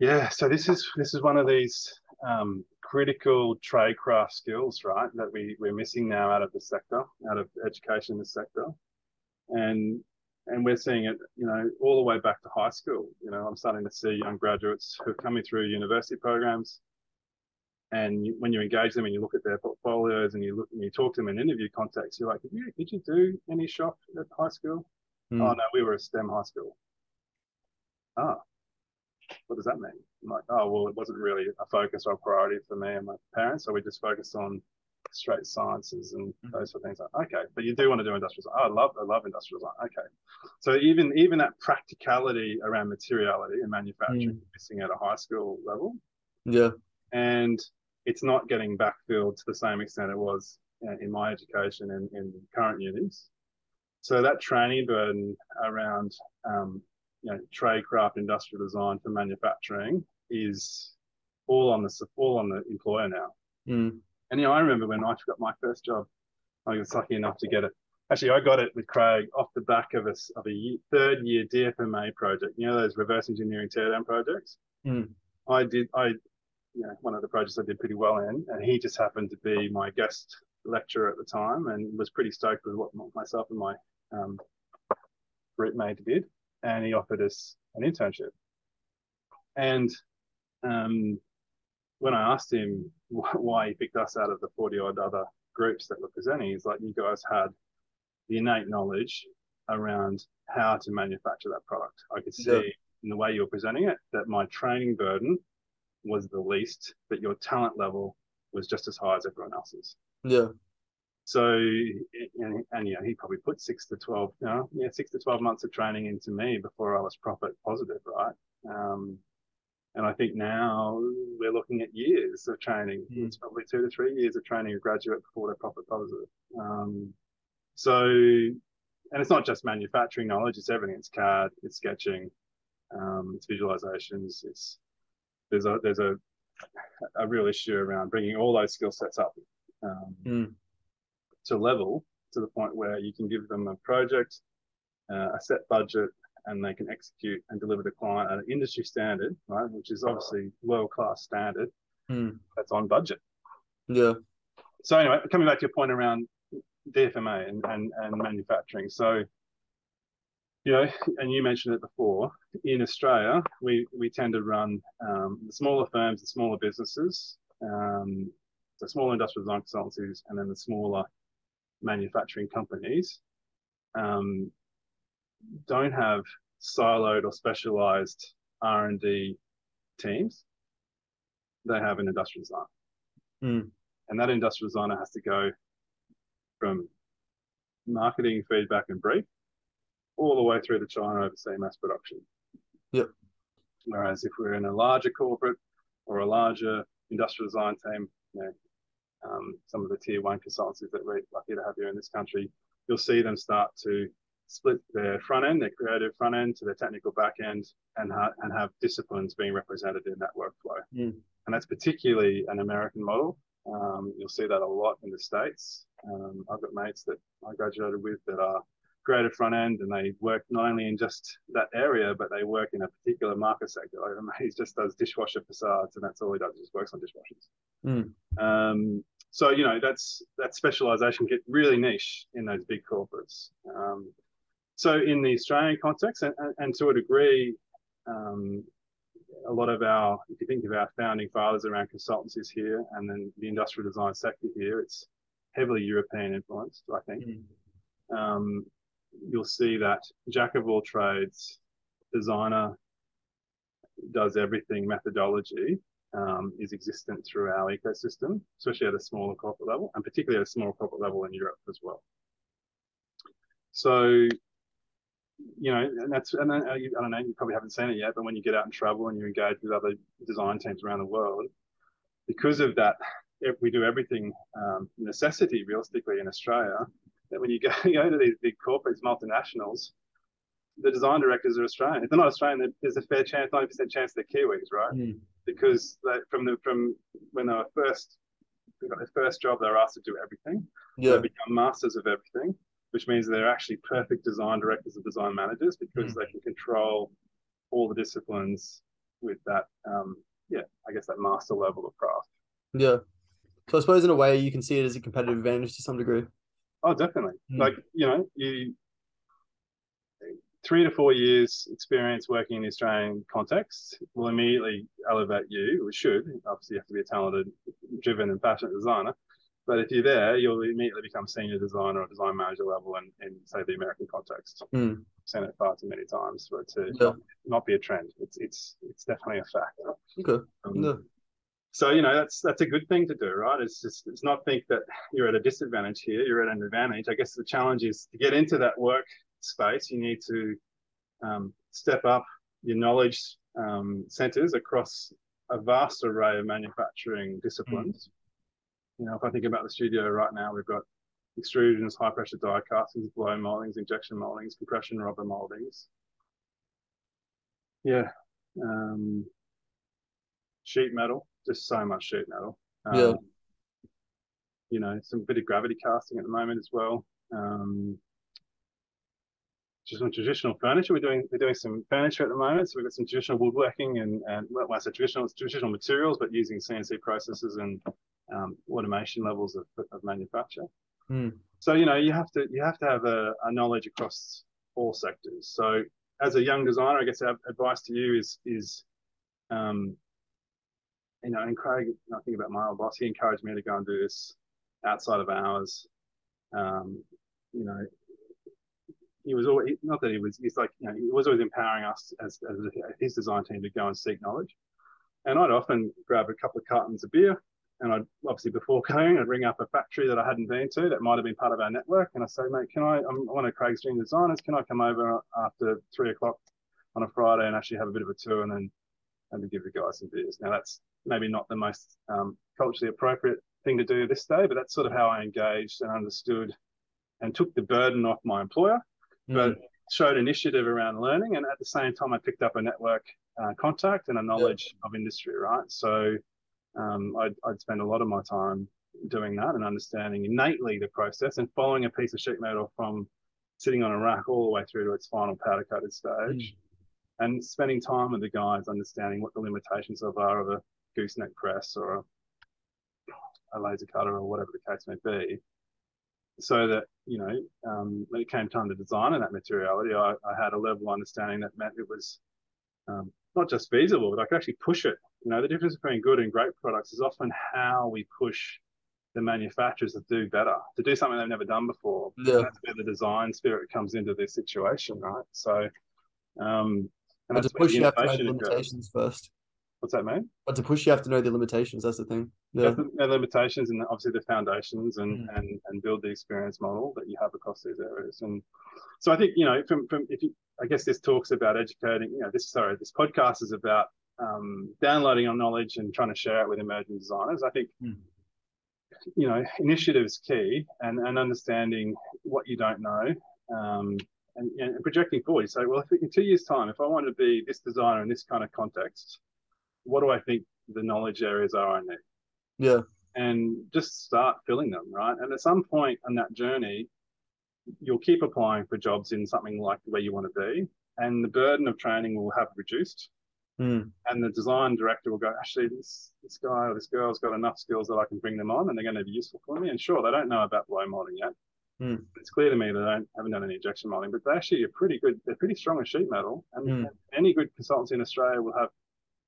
Yeah, so this is this is one of these um, critical trade craft skills, right? That we we're missing now out of the sector, out of education in the sector, and and we're seeing it, you know, all the way back to high school. You know, I'm starting to see young graduates who are coming through university programs, and you, when you engage them and you look at their portfolios and you look and you talk to them in interview context, you're like, did you, did you do any shop at high school? Mm. Oh no, we were a STEM high school. Ah, what does that mean? I'm like, oh, well, it wasn't really a focus or a priority for me and my parents. So we just focused on straight sciences and mm-hmm. those sort of things. Like, okay, but you do want to do industrial design. Oh, I love, I love industrial design. Okay. So even, even that practicality around materiality and manufacturing mm. missing at a high school level. Yeah. And it's not getting backfilled to the same extent it was in my education and in current unis. So that training burden around um, you know trade craft industrial design for manufacturing is all on the all on the employer now. Mm. And you know, I remember when I got my first job, I was lucky enough to get it. Actually, I got it with Craig off the back of a of a year, third year DFMA project. You know those reverse engineering teardown projects. Mm. I did. I you know one of the projects I did pretty well in, and he just happened to be my guest lecturer at the time, and was pretty stoked with what myself and my um, group mate did and he offered us an internship. And um, when I asked him *laughs* why he picked us out of the 40 odd other groups that were presenting, he's like, you guys had the innate knowledge around how to manufacture that product. I could see yeah. in the way you were presenting it that my training burden was the least, but your talent level was just as high as everyone else's. Yeah. So, and, and yeah, he probably put six to 12, you know, yeah, six to 12 months of training into me before I was profit positive, right? Um, and I think now we're looking at years of training. Mm. It's probably two to three years of training a graduate before they're profit positive. Um, so, and it's not just manufacturing knowledge; it's everything. It's CAD, it's sketching, um, it's visualizations. It's there's a there's a a real issue around bringing all those skill sets up. Um, mm to level to the point where you can give them a project, uh, a set budget, and they can execute and deliver the client at an industry standard, right? Which is obviously world class standard. Mm. That's on budget. Yeah. So anyway, coming back to your point around DFMA and, and, and manufacturing. So, you know, and you mentioned it before, in Australia, we, we tend to run um, the smaller firms, the smaller businesses, um, the smaller industrial design consultancies, and then the smaller manufacturing companies um, don't have siloed or specialized R&D teams. They have an industrial designer. Mm. And that industrial designer has to go from marketing, feedback, and brief all the way through to China oversee mass production. Yep. Whereas if we're in a larger corporate or a larger industrial design team, you know, um, some of the tier one consultancies that we're lucky to have here in this country, you'll see them start to split their front end, their creative front end to their technical back end and, ha- and have disciplines being represented in that workflow. Mm. And that's particularly an American model. Um, you'll see that a lot in the States. Um, I've got mates that I graduated with that are creative front end and they work not only in just that area, but they work in a particular market sector. Like a *laughs* mate, he just does dishwasher facades and that's all he does, he just works on dishwashers. Mm. Um, so you know that's that specialization get really niche in those big corporates. Um, so in the Australian context, and, and to a degree, um, a lot of our, if you think of our founding fathers around consultancies here, and then the industrial design sector here, it's heavily European influenced. I think mm. um, you'll see that jack of all trades, designer does everything methodology um, is existent through our ecosystem, especially at a smaller corporate level, and particularly at a smaller corporate level in Europe as well. So, you know, and that's, and then, I don't know, you probably haven't seen it yet, but when you get out and travel and you engage with other design teams around the world, because of that, if we do everything um, necessity realistically in Australia, that when you *laughs* go, go to these big corporates, multinationals, the design directors are Australian. If they're not Australian, there's a fair chance, 90% chance they're Kiwis, right? Mm because they, from the from when they were first they got their first job, they're asked to do everything. Yeah. They become masters of everything, which means they're actually perfect design directors and design managers because mm. they can control all the disciplines with that um, yeah, I guess that master level of craft. Yeah. So I suppose in a way you can see it as a competitive advantage to some degree. Oh, definitely. Mm. Like, you know, you three to four years experience working in the Australian context will immediately elevate you, or should. Obviously, you have to be a talented, driven, and passionate designer. But if you're there, you'll immediately become senior designer or design manager level in, in say the American context. Mm. Seen it far too many times for it to Yeah. not, not be a trend. It's it's it's definitely a fact. Okay. Um, Yeah. So you know that's that's a good thing to do, right? It's just it's not think that you're at a disadvantage here. You're at an advantage. I guess the challenge is to get into that work space. You need to um, step up your knowledge um, centers across a vast array of manufacturing disciplines. You know, if I think about the studio right now, we've got extrusions, high pressure die castings, blow moldings, injection moldings, compression rubber moldings. Yeah. Um, sheet metal, just so much sheet metal. Um, Yeah. You know, some bit of gravity casting at the moment as well. Um, just some traditional furniture. We're doing we're doing some furniture at the moment. So we've got some traditional woodworking and and well, I say traditional traditional materials, but using CNC processes and um, automation levels of, of manufacture. Hmm. So you know you have to you have to have a, a knowledge across all sectors. So as a young designer, I guess our advice to you is is um, you know, and Craig, I think about my old boss, he encouraged me to go and do this outside of hours. Um, you know, he was always not that he was he's like you know he was always empowering us as, as his design team to go and seek knowledge. And i'd often grab a couple of cartons of beer and i'd obviously before *laughs* going i'd ring up a factory that i hadn't been to that might have been part of our network and i say mate can i i'm one of craig's dream designers can i come over after three o'clock on a friday and actually have a bit of a tour and then and give the guys some beers? Now that's maybe not the most um, culturally appropriate thing to do this day but that's sort of how i engaged and understood and took the burden off my employer but Mm. showed initiative around learning. And at the same time, I picked up a network uh, contact and a knowledge of industry, right? So um, I'd, I'd spend a lot of my time doing that and understanding innately the process and following a piece of sheet metal from sitting on a rack all the way through to its final powder coated stage and spending time with the guys understanding what the limitations of are of a gooseneck press or a, a laser cutter or whatever the case may be so that you know um, when it came time to design and that materiality I, I had a level of understanding that meant it was um, not just feasible but I could actually push it you know the difference between good and great products is often how we push the manufacturers to do better to do something they've never done before Yeah. that's where the design spirit comes into this situation right so um and But to push, you have to know the innovation limitations first. What's that mean But to push, you have to know the limitations. That's the thing. Yeah. The the limitations and obviously the foundations and, Mm. and and build the experience model that you have across these areas. And so I think, you know, from from if you I guess this talks about educating, you know, this sorry, this podcast is about um, downloading our knowledge and trying to share it with emerging designers. I think Mm. you know, initiative is key and, and understanding what you don't know. Um, and, and projecting forward, you say, well, if in two years' time, if I want to be this designer in this kind of context, what do I think the knowledge areas are I need? Yeah. and just start filling them, right? And at some point on that journey, you'll keep applying for jobs in something like where you want to be, and the burden of training will have reduced. Mm. And the design director will go, actually, this this guy or this girl's got enough skills that I can bring them on, and they're going to be useful for me. And sure, they don't know about blow molding yet. Hmm. It's clear to me that they don't haven't done any injection molding, but they're actually are pretty good. They're pretty strong at sheet metal, and Hmm. any good consultancy in Australia will have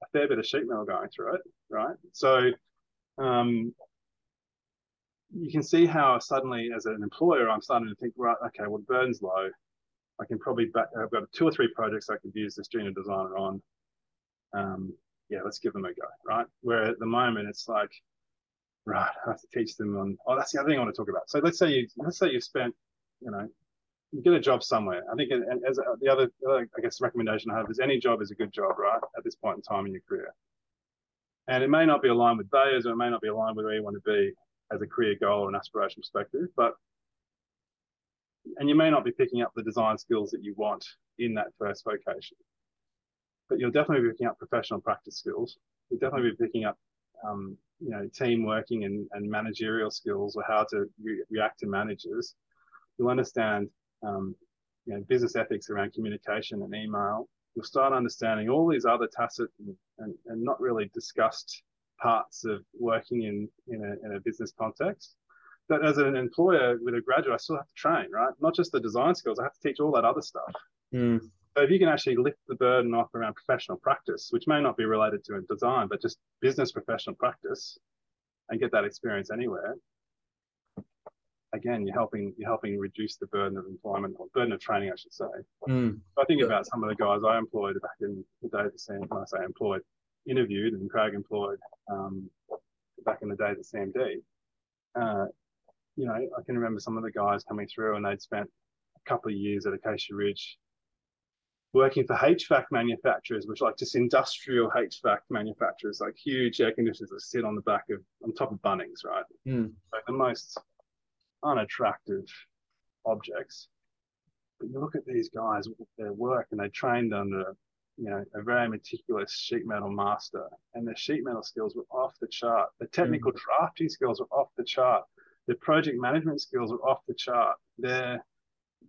a fair bit of sheet metal going through it, right? So um, you can see how suddenly, as an employer, I'm starting to think, right, okay, well, the burden's low. I can probably back, I've got two or three projects I could use this junior designer on. Um, yeah, let's give them a go, right? Where at the moment it's like, right, I have to teach them on. Oh, that's the other thing I want to talk about. So let's say you let's say you spent, you know, get a job somewhere. I think, and as the other, the other, I guess, recommendation I have is any job is a good job, right? At this point in time in your career, and it may not be aligned with values, or it may not be aligned with where you want to be as a career goal or an aspiration perspective, but and you may not be picking up the design skills that you want in that first vocation, but you'll definitely be picking up professional practice skills. You'll definitely be picking up, um, you know, team working and, and managerial skills or how to re- react to managers. You'll understand, um, you know, business ethics around communication and email. You'll start understanding all these other tacit and, and, and not really discussed parts of working in, in, a, in a business context But as an employer with a graduate, I still have to train, right? Not just the design skills, I have to teach all that other stuff. Mm. So if you can actually lift the burden off around professional practice, which may not be related to design, but just business professional practice, and get that experience anywhere, again, you're helping you're helping reduce the burden of employment or burden of training, I should say. Mm. I think about some of the guys I employed back in the day. The same, when I say employed, interviewed and Craig employed um, back in the day at CMD. Uh, you know, I can remember some of the guys coming through and they'd spent a couple of years at Acacia Ridge working for HVAC manufacturers, which like just industrial HVAC manufacturers, like huge air conditioners that sit on the back of on top of Bunnings, right? Mm. Like the most unattractive objects. But you look at these guys, with their work, and they trained under, you know, a very meticulous sheet metal master, and their sheet metal skills were off the chart. The technical mm. drafting skills were off the chart. Their project management skills were off the chart. Their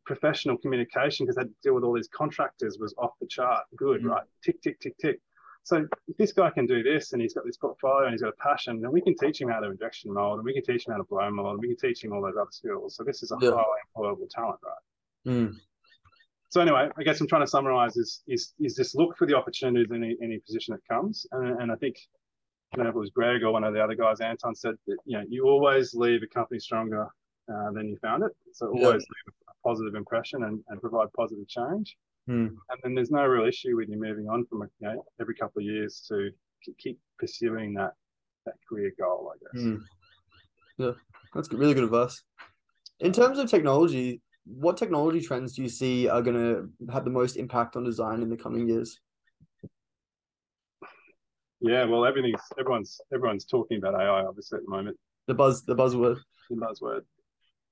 professional communication, because they had to deal with all these contractors, was off the chart. Good, mm. right? Tick, tick, tick, tick. So if this guy can do this and he's got this portfolio and he's got a passion, then we can teach him how to injection mold and we can teach him how to blow mold and we can teach him all those other skills. So this is a yeah. highly employable talent, right? Mm. So anyway, I guess I'm trying to summarize is is is just look for the opportunities in any, any position that comes. And, and I think you know, if it was Greg or one of the other guys, Anton said that you know you always leave a company stronger uh, than you found it. So always yeah. leave a positive impression and, and provide positive change. Mm. And then there's no real issue with you're moving on from you know, every couple of years to keep pursuing that that career goal, I guess. Mm. Yeah, that's really good advice. In terms of technology, what technology trends do you see are going to have the most impact on design in the coming years? Yeah, well, everything's everyone's everyone's talking about AI obviously at the moment. The buzz, the buzzword. The buzzword.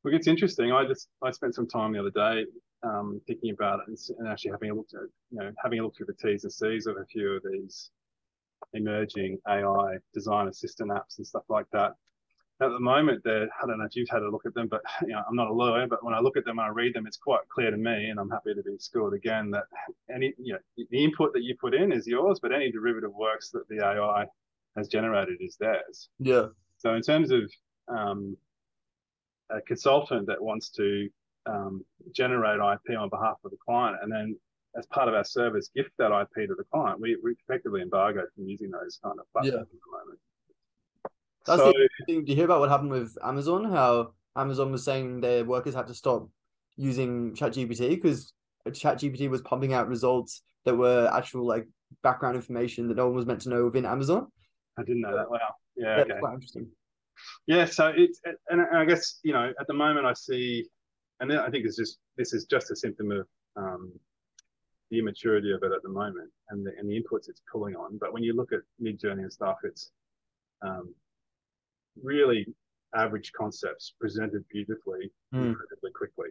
Look, it's interesting. I just I spent some time the other day um, thinking about it and, and, actually having a look at you know having a look through the T's and C's of a few of these emerging AI design assistant apps and stuff like that. At the moment, they're I don't know if you've had a look at them, but *laughs* you know I'm not a lawyer, but when I look at them and I read them, it's quite clear to me, and I'm happy to be schooled again that any you know the input that you put in is yours, but any derivative works that the AI has generated is theirs. Yeah. So in terms of um, a consultant that wants to um, generate IP on behalf of the client, and then as part of our service, gift that IP to the client. We we effectively embargo from using those kind of platforms yeah. at the moment. That's so, the thing. Do you hear about what happened with Amazon? How Amazon was saying their workers had to stop using ChatGPT because ChatGPT was pumping out results that were actual like background information that no one was meant to know within Amazon. I didn't know that. Wow. Yeah. That's okay. quite interesting. Yeah. So it's and I guess you know at the moment I see and then I think it's just this is just a symptom of um, the immaturity of it at the moment and the and the inputs it's pulling on. But when you look at Midjourney and stuff, it's um, really average concepts presented beautifully, mm. incredibly quickly.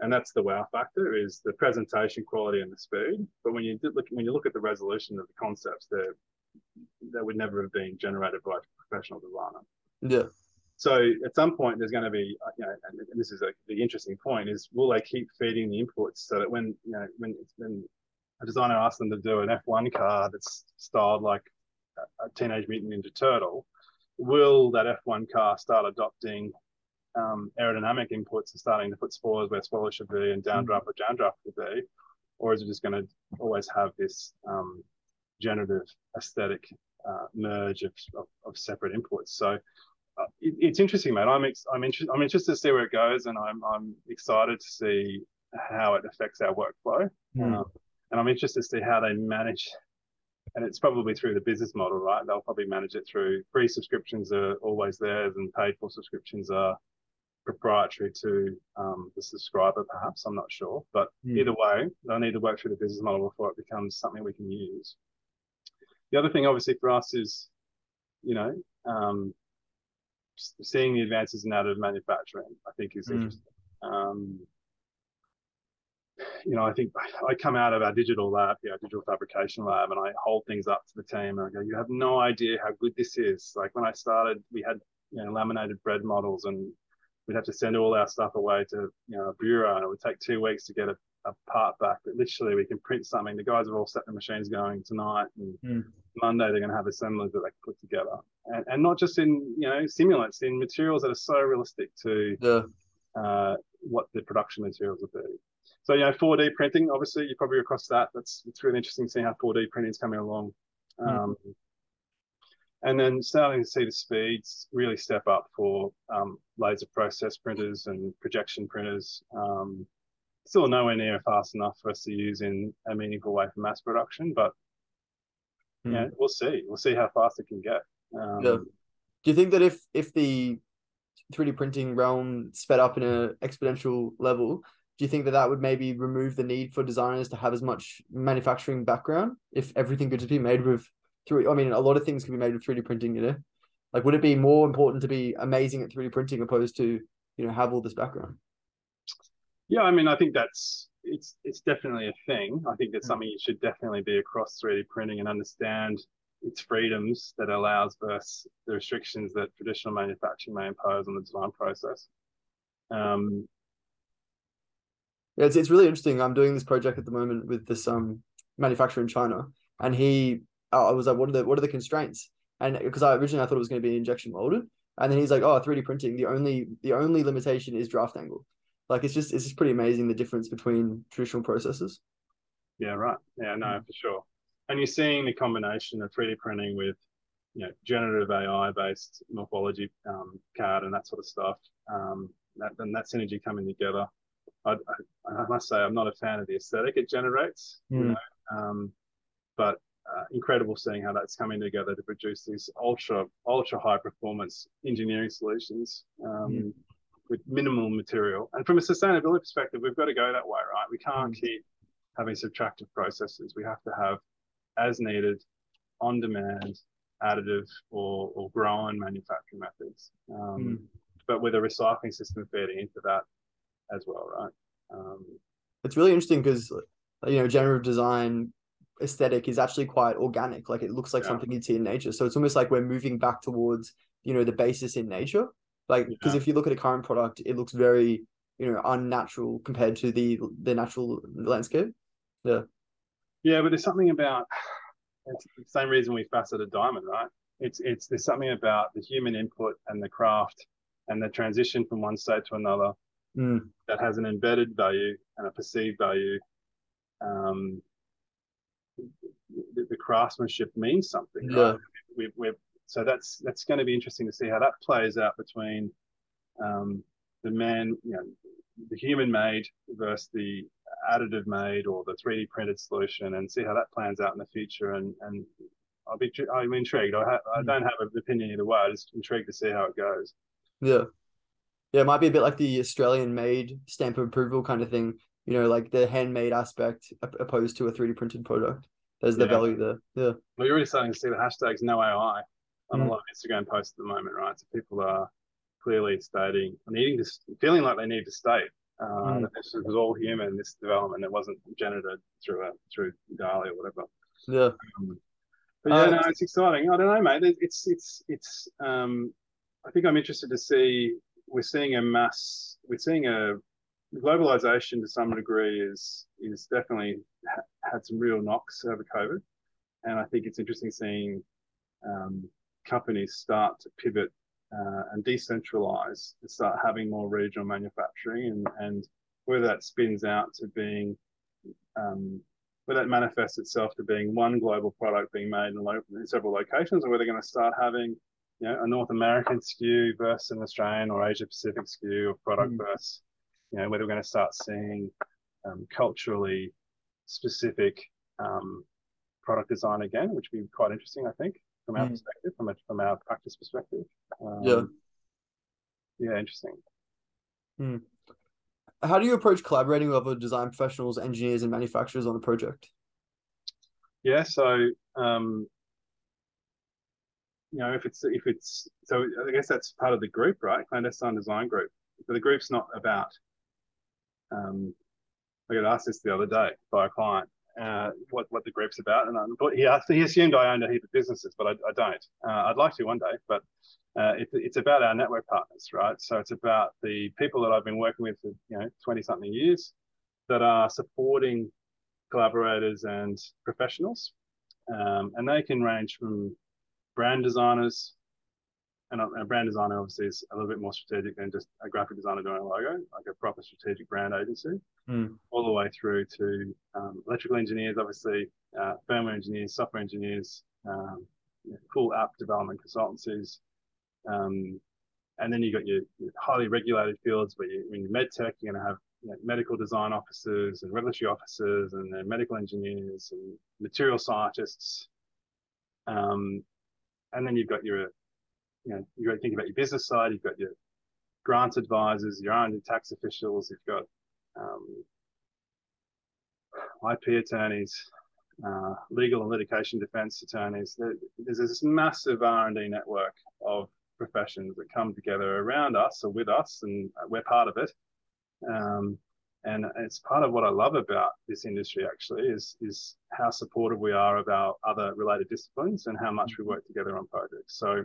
And that's the wow factor is the presentation quality and the speed. But when you look when you look at the resolution of the concepts, they they would never have been generated by a professional designer. Yeah. So at some point, there's going to be, uh, you know, and this is a, the interesting point: is will they keep feeding the inputs so that when you know when when a designer asks them to do an F1 car that's styled like a, Teenage Mutant Ninja Turtle, will that F1 car start adopting um, aerodynamic inputs and starting to put spoilers where spoilers should be and downdraft mm-hmm. where downdraft should be, or is it just going to always have this um, generative aesthetic uh, merge of, of, of separate inputs? So it, it's interesting, mate. I'm ex- I'm interested. I'm interested to see where it goes, and I'm I'm excited to see how it affects our workflow. Mm. Um, and I'm interested to see how they manage. And it's probably through the business model, right? They'll probably manage it through free subscriptions are always theirs, and paid for subscriptions are proprietary to um, the subscriber. Perhaps I'm not sure, but mm. either way, they'll need to work through the business model before it becomes something we can use. The other thing, obviously, for us is, you know, um, seeing the advances in additive manufacturing, I think is mm. interesting. Um, you know, I think I come out of our digital lab, our digital fabrication lab, and I hold things up to the team and I go, you have no idea how good this is. Like when I started, we had, you know, laminated bread models and we'd have to send all our stuff away to, you know, a bureau and it would take two weeks to get a, a part back. But literally we can print something. The guys have all set the machines going tonight and mm. Monday they're going to have assemblies that they can put together and, and not just in you know simulants, in materials that are so realistic to yeah. uh, what the production materials would be. So you know, 4D printing, obviously, you're probably across that. That's it's really interesting seeing how 4D printing is coming along. Um, and then starting to see the speeds really step up for um, laser process printers and projection printers. Um, still nowhere near fast enough for us to use in a meaningful way for mass production, but mm. yeah, we'll see. We'll see how fast it can get. Um, yeah. Do you think that if if the 3D printing realm sped up in an exponential level, do you think that that would maybe remove the need for designers to have as much manufacturing background if everything could just be made with three? I mean, a lot of things can be made with 3D printing, you know. Like, would it be more important to be amazing at 3D printing opposed to you know have all this background? Yeah, I mean, I think that's it's it's definitely a thing. I think that's mm. something you should definitely be across 3D printing and understand its freedoms that allows versus the restrictions that traditional manufacturing may impose on the design process. Um, yeah, it's, it's really interesting. I'm doing this project at the moment with this um manufacturer in China, and he, I was like, what are the what are the constraints? And because I originally I thought it was going to be injection molded, and then he's like, oh, 3D printing. The only the only limitation is draft angle. Like it's just it's just pretty amazing the difference between traditional processes. Yeah, right. Yeah, no, mm. for sure. And you're seeing the combination of 3D printing with you know generative AI based morphology um, CAD and that sort of stuff. Um, that, and that synergy coming together. I, I, I, must say I'm not a fan of the aesthetic it generates, mm. you know, um, but uh, incredible seeing how that's coming together to produce these ultra ultra high performance engineering solutions. Um, mm with minimal material. And from a sustainability perspective, we've got to go that way, right? We can't mm. keep having subtractive processes. We have to have as needed, on demand, additive or, or grown manufacturing methods. Um, mm. But with a recycling system feeding into that as well, right? Um, it's really interesting because, you know, generative design aesthetic is actually quite organic. Like it looks like yeah. something you'd see in nature. So it's almost like we're moving back towards, you know, the basis in nature like, because yeah. if you look at a current product, it looks very, you know, unnatural compared to the the natural landscape. Yeah. Yeah, but there's something about it's the same reason we facet a diamond, right? It's it's there's something about the human input and the craft and the transition from one state to another mm. that has an embedded value and a perceived value. Um, the, the craftsmanship means something. Yeah. Right? We, we're so that's that's going to be interesting to see how that plays out between um, the man, you know, the human made versus the additive made or the 3D printed solution, and see how that plans out in the future. And and I'll be I'm intrigued. I ha- I hmm. don't have an opinion either way. I'm just intrigued to see how it goes. Yeah, yeah, it might be a bit like the Australian made stamp of approval kind of thing. You know, like the handmade aspect opposed to a 3D printed product. There's the yeah. value there. Yeah. Well, you're already starting to see the hashtags no AI on mm. a lot of Instagram posts at the moment, right? So people are clearly stating, needing to, feeling like they need to state uh, mm. that this was all human, this development. It wasn't generated through a through DALL-E or whatever. Yeah. Um, but yeah, uh, no, it's exciting. I don't know, mate. It's it's it's. Um, I think I'm interested to see. We're seeing a mass. We're seeing a globalization to some degree is is definitely ha- had some real knocks over COVID, and I think it's interesting seeing um, companies start to pivot uh, and decentralize and start having more regional manufacturing and, and whether that spins out to being um, whether that manifests itself to being one global product being made in, lo- in several locations or whether they're going to start having you know a North American SKU versus an Australian or Asia Pacific SKU of product mm. versus you know whether we're going to start seeing um, culturally specific um, product design again, which would be quite interesting, I think from our mm. perspective, from a, from our practice perspective. Um, yeah. Yeah, interesting. Mm. How do you approach collaborating with other design professionals, engineers, and manufacturers on a project? Yeah, so um, you know, if it's if it's so, I guess that's part of the group, right? Clandestine Design Group. But the group's not about. Um, I got asked this the other day by a client uh, what what the group's about, and I, he asked, he assumed I owned a heap of businesses, but I, I don't. Uh, I'd like to one day, but uh, it, it's about our network partners, right? So it's about the people that I've been working with for you know twenty something years that are supporting collaborators and professionals, um, and they can range from brand designers and a, brand designer obviously is a little bit more strategic than just a graphic designer doing a logo, like a proper strategic brand agency, mm. all the way through to um, electrical engineers, obviously, uh, firmware engineers, software engineers, um, full app development consultancies. Um, and then you've got your, your, highly regulated fields where you, in med tech, you're going to have you know, medical design officers and regulatory officers and then medical engineers and material scientists. Um, and then you've got your, you know, you've got to think about your business side. You've got your grant advisors, your R&D tax officials. You've got um, IP attorneys, uh, legal and litigation defense attorneys. There's this massive R&D network of professions that come together around us or with us, and we're part of it. Um, and it's part of what I love about this industry actually is is how supportive we are of our other related disciplines and how much we work together on projects. So,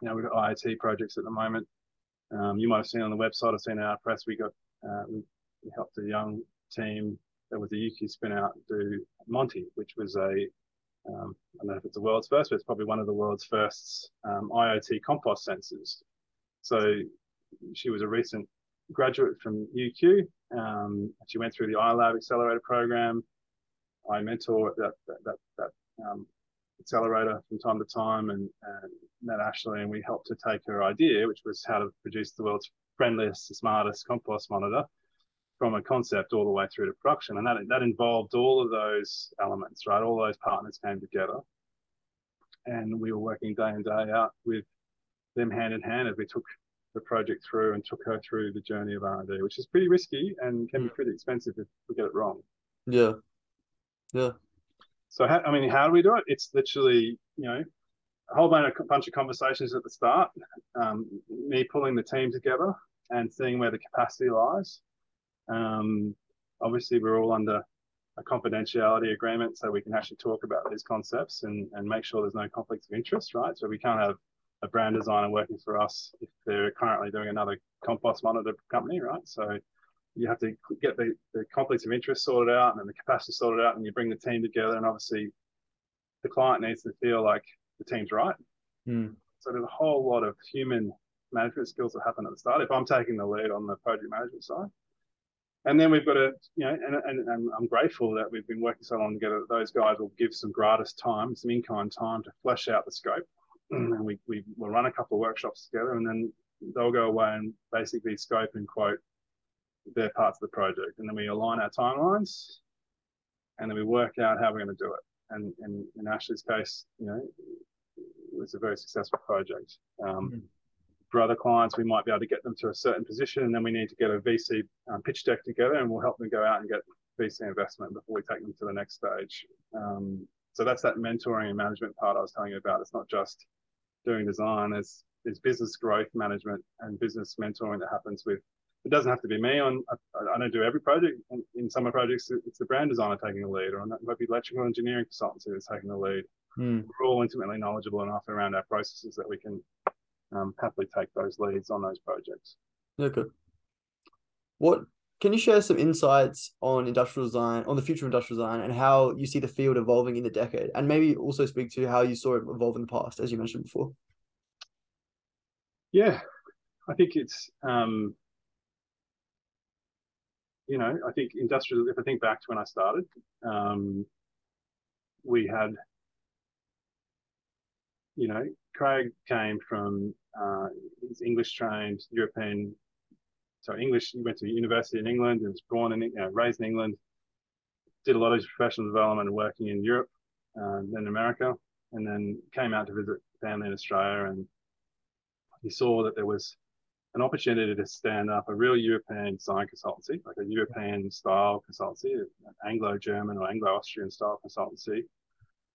you know, we've got IoT projects at the moment. Um, you might have seen on the website, I've seen in our press, we got uh, we, helped a young team that was a UQ spin out do Monty, which was a um, I don't know if it's the world's first, but it's probably one of the world's first um, IoT compost sensors. So she was a recent graduate from UQ. Um, she went through the iLab accelerator program. I mentor that that that, that um, accelerator from time to time, and, and met Ashley, and we helped to take her idea, which was how to produce the world's friendliest, smartest compost monitor, from a concept all the way through to production. And that, that involved all of those elements, right? All those partners came together. And we were working day in, day out with them hand in hand as we took the project through and took her through the journey of R&D, which is pretty risky and can be mm. pretty expensive if we get it wrong. Yeah. Yeah. So, how, I mean, how do we do it? It's literally, you know, a whole bunch of conversations at the start, um, me pulling the team together and seeing where the capacity lies, um, obviously, we're all under a confidentiality agreement, so we can actually talk about these concepts and, and make sure there's no conflicts of interest, right? So we can't have a brand designer working for us if they're currently doing another compost monitor company, right? So you have to get the, the conflicts of interest sorted out and then the capacity sorted out, and you bring the team together. And obviously, the client needs to feel like the team's right. Mm. So there's a whole lot of human management skills that happen at the start. If I'm taking the lead on the project management side, and then we've got to, you know, and, and, and, I'm grateful that we've been working so long together that those guys will give some gratis time, some in kind time to flesh out the scope. *clears throat* And we, we will run a couple of workshops together and then they'll go away and basically scope and quote their parts of the project. And then we align our timelines and then we work out how we're going to do it. And, and in Ashley's case, you know, it was a very successful project. Um, mm-hmm for other clients, we might be able to get them to a certain position, and then we need to get a VC um, pitch deck together, and we'll help them go out and get VC investment before we take them to the next stage. Um, so that's that mentoring and management part I was telling you about. It's not just doing design. it's there's business growth management and business mentoring that happens with. It doesn't have to be me on. I, I don't do every project. In some of projects, it's the brand designer taking the lead, or it might be electrical engineering consultancy that's taking the lead. Mm. We're all intimately knowledgeable enough around our processes that we can um, happily take those leads on those projects. Okay. What can you share some insights on industrial design, on the future of industrial design, and how you see the field evolving in the decade, and maybe also speak to how you saw it evolve in the past, as you mentioned before? Yeah, I think it's um, you know, I think industrial. If I think back to when I started, um, we had you know, Craig came from uh, he's English trained European, so English. He went to university in England and was born in, you know, raised in England. Did a lot of professional development and working in Europe, uh, then America, and then came out to visit family in Australia. And he saw that there was an opportunity to stand up a real European design consultancy, like a European style consultancy, an Anglo-German or Anglo-Austrian style consultancy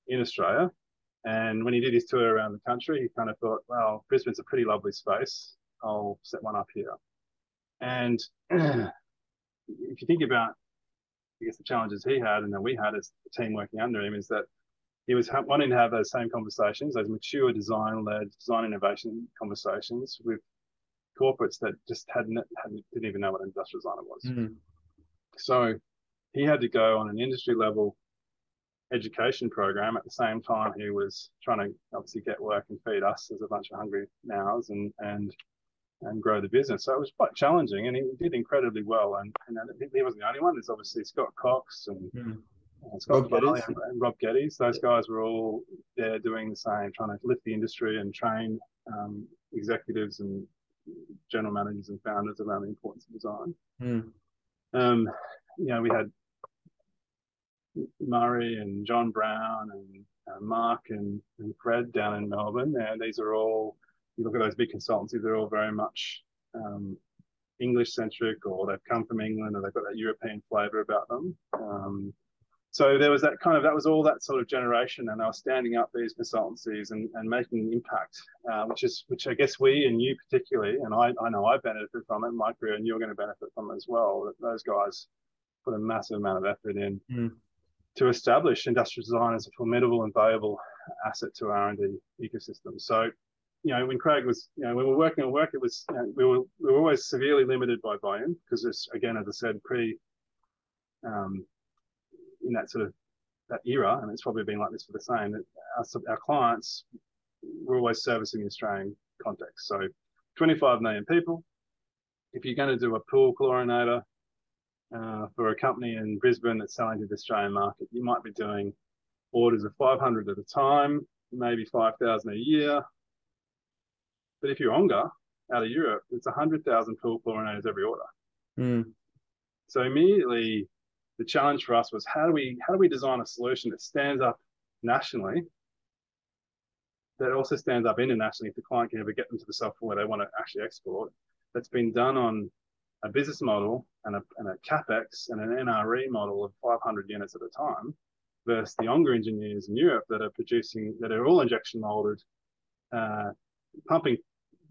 in Australia and when he did his tour around the country, he kind of thought, well, Brisbane's a pretty lovely space. I'll set one up here. And *clears throat* if you think about, I guess, the challenges he had and that we had as a team working under him is that he was wanting to have those same conversations, those mature design-led design innovation conversations with corporates that just hadn't, hadn't didn't even know what an industrial designer was. Mm-hmm. So he had to go on an industry level education program at the same time he was trying to obviously get work and feed us as a bunch of hungry nows and and and grow the business. So it was quite challenging, and he did incredibly well. And, and he wasn't the only one. There's obviously Scott Cox and mm. uh, Scott Farley and, and, Rob Geddes. Those yeah. guys were all there doing the same, trying to lift the industry and train um, executives and general managers and founders around the importance of design. Mm. Um, you know, we had Murray and John Brown and uh, Mark and, and Fred down in Melbourne. And these are all, you look at those big consultancies, they're all very much um, English centric or they've come from England or they've got that European flavor about them. Um, so there was that kind of that was all that sort of generation, and they were standing up these consultancies and, and making an impact, uh, which is which I guess we and you particularly, and I, I know I benefited from it in my career, and you're going to benefit from it as well. That those guys put a massive amount of effort in mm. to establish industrial design as a formidable and valuable asset to our R&D ecosystem. So you know, when Craig was, you know, when we were working on work, it was, you know, we were we were always severely limited by volume because it's again, as I said, pre, um, in that sort of that era, and it's probably been like this for the same. That our, our clients were always servicing the Australian context. So, 25 million people. If you're going to do a pool chlorinator uh, for a company in Brisbane that's selling to the Australian market, you might be doing orders of 500 at a time, maybe 5,000 a year, but if you're Ongar out of Europe, it's 100,000 pool chlorinators every order. Mm. So immediately, the challenge for us was how do we how do we design a solution that stands up nationally, that also stands up internationally if the client can ever get them to the software they want to actually export. That's been done on a business model and a, and a capex and an NRE model of 500 units at a time, versus the Ongar engineers in Europe that are producing that are all injection molded, uh, pumping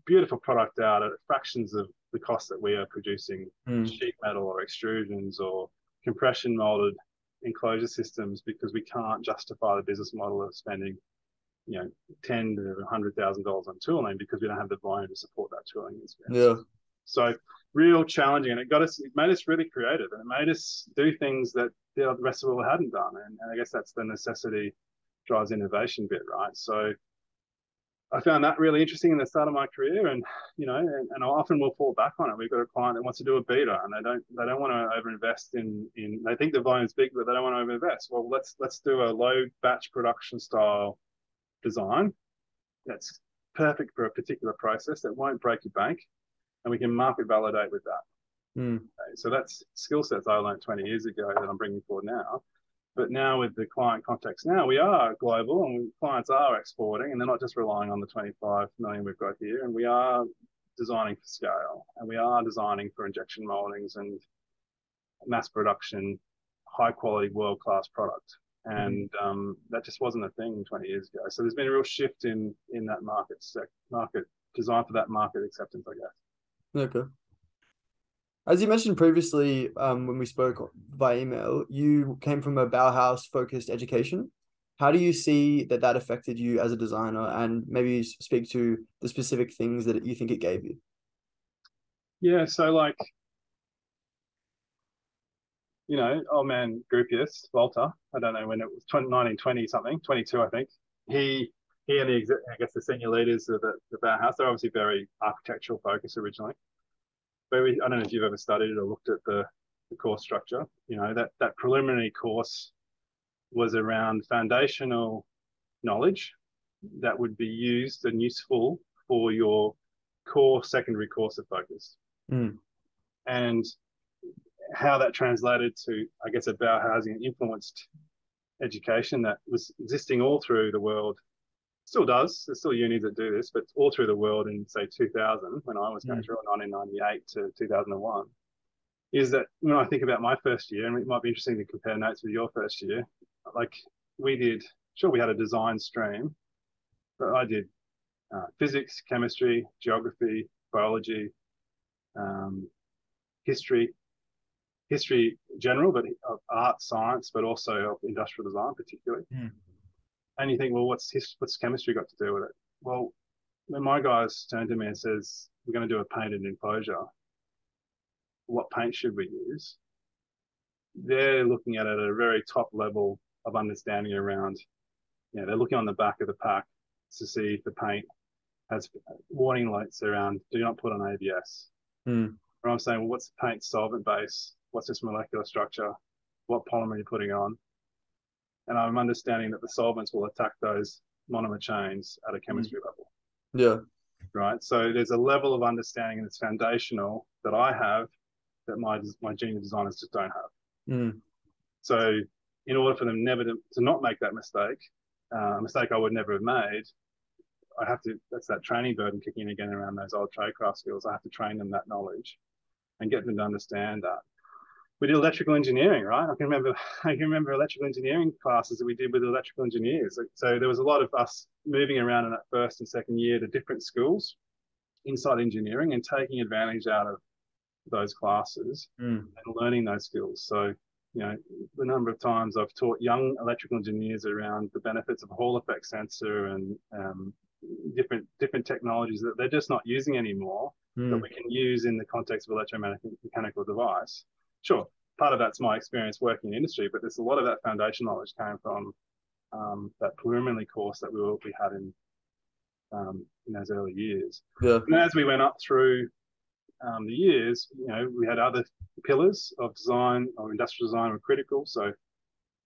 beautiful product out at fractions of the cost that we are producing mm. sheet metal or extrusions or compression molded enclosure systems because we can't justify the business model of spending you know ten to hundred thousand dollars on tooling because we don't have the volume to support that tooling expense. Yeah. So real challenging, and it got us. It made us really creative, and it made us do things that the rest of the world hadn't done. And, and I guess that's the necessity drives innovation bit, right? So I found that really interesting in the start of my career, and you know, and, and I often will fall back on it. We've got a client that wants to do a beta, and they don't they don't want to overinvest in in. They think the volume's big, but they don't want to overinvest. Well, let's let's do a low batch production style design that's perfect for a particular process that won't break your bank, and we can market validate with that. Mm. Okay, so that's skill sets I learned 20 years ago that I'm bringing forward now. But now with the client context, now we are global and clients are exporting and they're not just relying on the 25 million we've got here. And we are designing for scale and we are designing for injection moldings and mass production, high quality, world class product. And mm-hmm. um, that just wasn't a thing 20 years ago. So there's been a real shift in in that market sec- market design for that market acceptance, I guess. Okay. As you mentioned previously, um, when we spoke by email, you came from a Bauhaus focused education. How do you see that that affected you as a designer, and maybe speak to the specific things that you think it gave you? Yeah, so like, you know, old man Gropius, Walter, I don't know when it was 20, 1920 something, 22, I think. He he and the I guess the senior leaders of the, the Bauhaus, they're obviously very architectural focused originally we, I don't know if you've ever studied or looked at the, the course structure. You know, that, that preliminary course was around foundational knowledge that would be used and useful for your core secondary course of focus. Mm. And how that translated to, I guess, a Bauhausian influenced education that was existing all through the world still does. There's still unis that do this, but all through the world in say 2000, when I was going mm. through 1998 to 2001, is that when I think about my first year, and it might be interesting to compare notes with your first year, like we did, sure, we had a design stream, but I did uh, physics, chemistry, geography, biology, um, history, history general, but of art, science, but also of industrial design particularly. Mm and you think, well, what's his, what's chemistry got to do with it? Well, when my guys turn to me and says we're going to do a painted enclosure, what paint should we use? They're looking at it at a very top level of understanding around. You know, they're looking on the back of the pack to see if the paint has warning lights around do not put on ABS. Mm. Or I'm saying, well, what's the paint solvent base? What's this molecular structure? What polymer are you putting on? And I'm understanding that the solvents will attack those monomer chains at a Mm. chemistry level. Yeah. Right. So there's a level of understanding that's foundational that I have that my my junior designers just don't have. Mm. So in order for them never to, to not make that mistake, uh, a mistake I would never have made, I have to, that's that training burden kicking in again around those old tradecraft skills. I have to train them that knowledge and get them to understand that. We did electrical engineering, right? I can remember, *laughs* I can remember electrical engineering classes that we did with electrical engineers. So there was a lot of us moving around in that first and second year to different schools inside engineering and taking advantage out of those classes Mm. and learning those skills. So, you know, the number of times I've taught young electrical engineers around the benefits of a Hall effect sensor and um, different different technologies that they're just not using anymore that Mm. we can use in the context of electromechanical device. Sure, part of that's my experience working in industry, but there's a lot of that foundation knowledge came from um, that preliminary course that we, were, we had in um, in those early years. Yeah. And as we went up through um, the years, you know, we had other pillars of design or industrial design were critical. So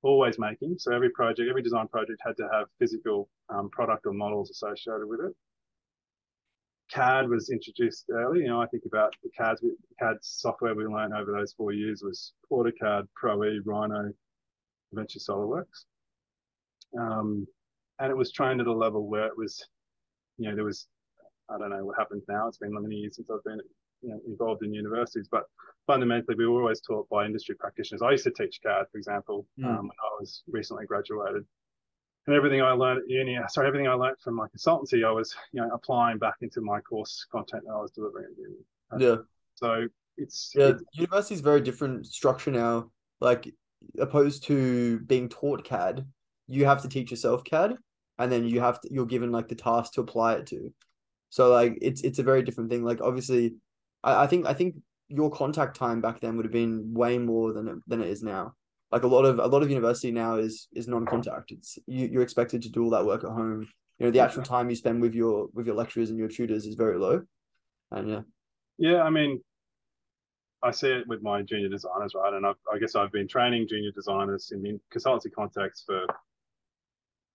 always making. So every project, every design project had to have physical um, product or models associated with it. CAD was introduced early. You know, I think about the CAD, CAD software we learned over those four years was AutoCAD, Pro E, Rhino, eventually SolidWorks. Um, and it was trained at a level where it was, you know, there was, I don't know what happens now. It's been many years since I've been you know, involved in universities, but fundamentally we were always taught by industry practitioners. I used to teach CAD, for example, Mm. um, when I was recently graduated. And everything I learned at uni, sorry, everything I learned from my consultancy, I was, you know, applying back into my course content that I was delivering at uni. Uh, yeah. So it's Yeah. it's- University is very different structure now. Like opposed to being taught CAD, you have to teach yourself CAD and then you have to you're given like the task to apply it to. So like it's it's a very different thing. Like obviously I, I think I think your contact time back then would have been way more than it, than it is now. Like a lot of a lot of university now is is non-contact. It's you, you're expected to do all that work at home. You know, the actual time you spend with your with your lecturers and your tutors is very low. And yeah. Yeah, I mean, I see it with my junior designers, right? And I've, I guess I've been training junior designers in the consultancy context for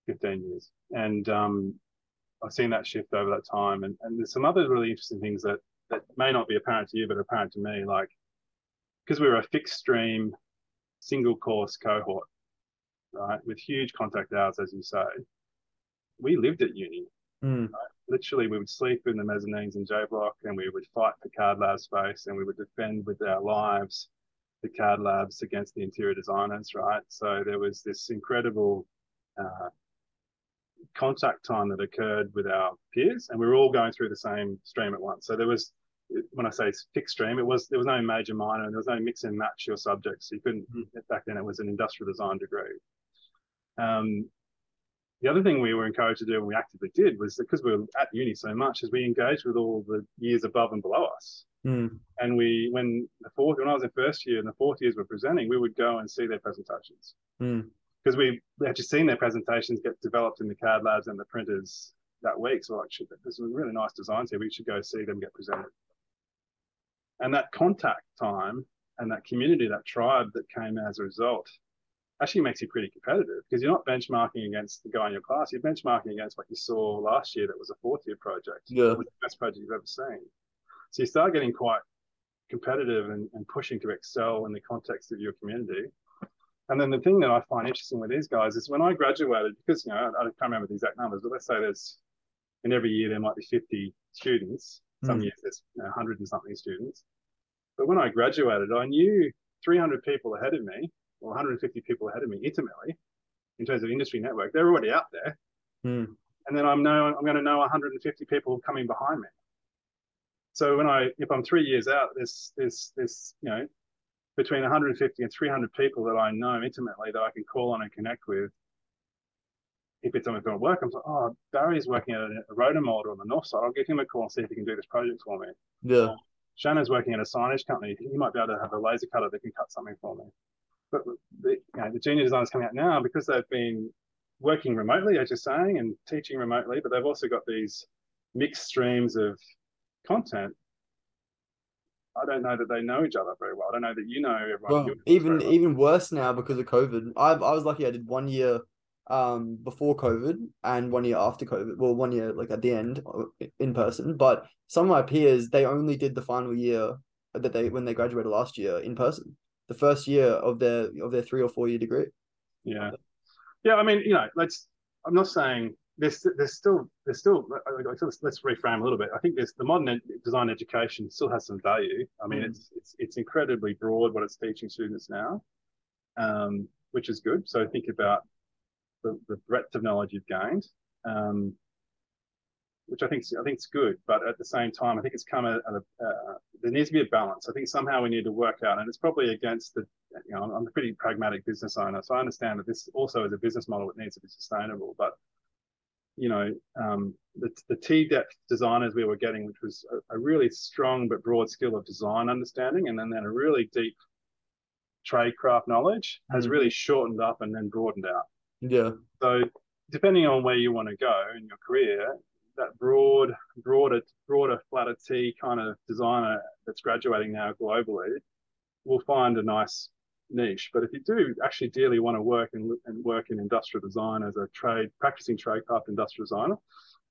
15 years. And um, I've seen that shift over that time. And, and there's some other really interesting things that, that may not be apparent to you, but apparent to me. Like, because we were a fixed stream, single course cohort, right, with huge contact hours, as you say, we lived at uni Mm. literally we would sleep in the mezzanines in J Block and we would fight for CAD lab space and we would defend with our lives the CAD labs against the interior designers, right? So there was this incredible uh, contact time that occurred with our peers and we were all going through the same stream at once. So there was, when I say fixed stream, it was, there was no major minor and there was no mix and match your subjects. So you couldn't, back then it was an industrial design degree. Um, the other thing we were encouraged to do and we actively did was because we were at uni so much is we engaged with all the years above and below us Mm. and we when the fourth when i was in first year and the fourth years were presenting we would go and see their presentations Mm. because we we had just seen their presentations get developed in the cad labs and the printers that week so like this is really nice designs here we should go see them get presented and that contact time and that community that tribe that came as a result actually makes you pretty competitive because you're not benchmarking against the guy in your class. You're benchmarking against what you saw last year that was a fourth year project. Yeah. The best project you've ever seen. So you start getting quite competitive and, and pushing to excel in the context of your community. And then the thing that I find interesting with these guys is when I graduated, because you know, I, I can't remember the exact numbers, but let's say there's in every year there might be 50 students. Some Mm. years there's you know, 100 and something students. But when I graduated, I knew 300 people ahead of me or 150 people ahead of me intimately in terms of industry network. They're already out there. Mm. And then I'm know I'm going to know 150 people coming behind me. So when I if I'm three years out, there's there's there's you know between 150 and 300 people that I know intimately that I can call on and connect with. If it's something going to work, I'm like, oh, Barry's working at a, rotor molder on the north side. I'll give him a call and see if he can do this project for me. Yeah. Um, Shannon's working at a signage company. He might be able to have a laser cutter that can cut something for me. But the, you know, the junior designers coming out now because they've been working remotely, as you're saying, and teaching remotely, but they've also got these mixed streams of content. I don't know that they know each other very well. I don't know that you know everyone. Well, even even worse now because of COVID. I I was lucky. I did one year um before COVID and one year after COVID. Well, one year like at the end uh, in person. But some of my peers they only did the final year that they when they graduated last year in person. The first year of their of their three or four year degree. Yeah, yeah. I mean, you know, let's. I'm not saying there's there's still there's still let's reframe a little bit. I think there's the modern design education still has some value. I mean, mm. it's it's it's incredibly broad what it's teaching students now, um, which is good. So think about the, the breadth of knowledge you've gained, um, which I think I think it's good. But at the same time, I think it's come at, a, uh, there needs to be a balance. I think somehow we need to work out, and it's probably against the you know I'm a pretty pragmatic business owner, so I understand that this also is a business model that needs to be sustainable, but you know, um, the, the T depth designers we were getting, which was a, a, really strong but broad skill of design understanding, and then, then a really deep trade craft knowledge has mm. really shortened up and then broadened out. Yeah. So depending on where you want to go in your career, that broad, broader, broader, flatter T kind of designer that's graduating now globally will find a nice niche. But if you do actually dearly want to work and, and work in industrial design as a trade, practicing tradecraft industrial designer,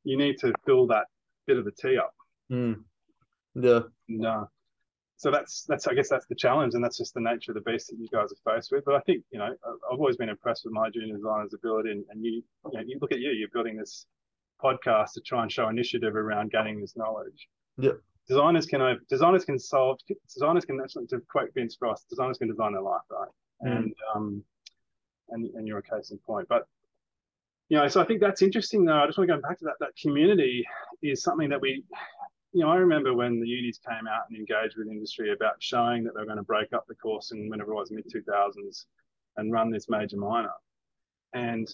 you need to fill that bit of the T up. Mm. Yeah. Uh, so that's that's I guess that's the challenge, and that's just the nature of the beast that you guys are faced with. But I think you know I've always been impressed with my junior designers' ability, and, and you, you know, you look at you, you're building this podcast to try and show initiative around gaining this knowledge. Yeah designers can designers can solve designers can actually to quote Vince Frost, designers can design their life, right? Mm. And um and and you're a case in point. But you know, so I think that's interesting though. I just want to go back to that. That community is something that we you know, I remember when the unis came out and engaged with industry about showing that they were going to break up the course in whenever it was mid 2000s and run this major minor. And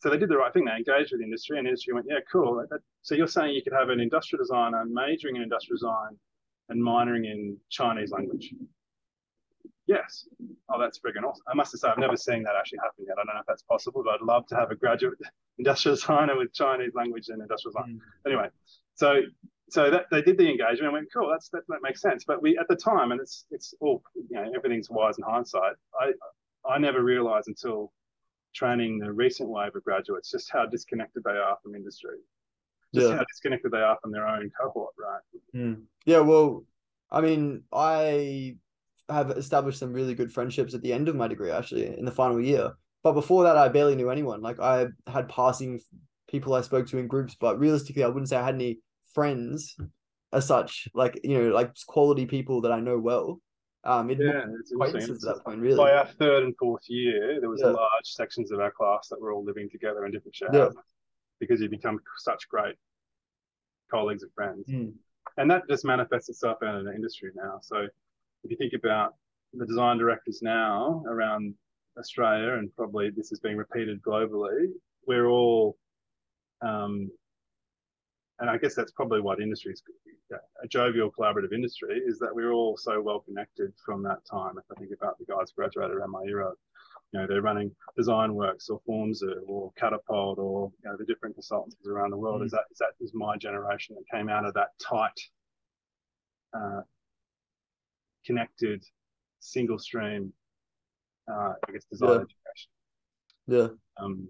so they did the right thing. They engaged with industry, and industry went, "Yeah, cool." So you're saying you could have an industrial designer majoring in industrial design and minoring in Chinese language? Yes. Oh, that's friggin' awesome. I must say, I've never seen that actually happen yet. I don't know if that's possible, but I'd love to have a graduate *laughs* industrial designer with Chinese language and industrial design. Mm. Anyway, so so that they did the engagement and went, cool, that's that, that makes sense. But we at the time, and it's it's all you know, everything's wise in hindsight. I I never realized until training the recent wave of graduates just how disconnected they are from industry just yeah. how disconnected they are from their own cohort right mm. yeah well i mean i have established some really good friendships at the end of my degree actually in the final year but before that i barely knew anyone like i had passing people i spoke to in groups but realistically i wouldn't say i had any friends as such like you know like quality people that i know well um, it yeah, it's at that point, really. By our third and fourth year, there was yeah. large sections of our class that were all living together in different shares yeah. because you become such great colleagues and friends. Mm. And that just manifests itself out in the industry now. So if you think about the design directors now around Australia, and probably this is being repeated globally, we're all um, and I guess that's probably what industry is a jovial collaborative industry is that we're all so well connected from that time. If I think about the guys who graduated around my era, you know, they're running design works or forms or catapult or you know the different consultancies around the world. Mm. Is that is that is my generation that came out of that tight, uh, connected, single stream, uh, I guess design yeah. education. Yeah. Um,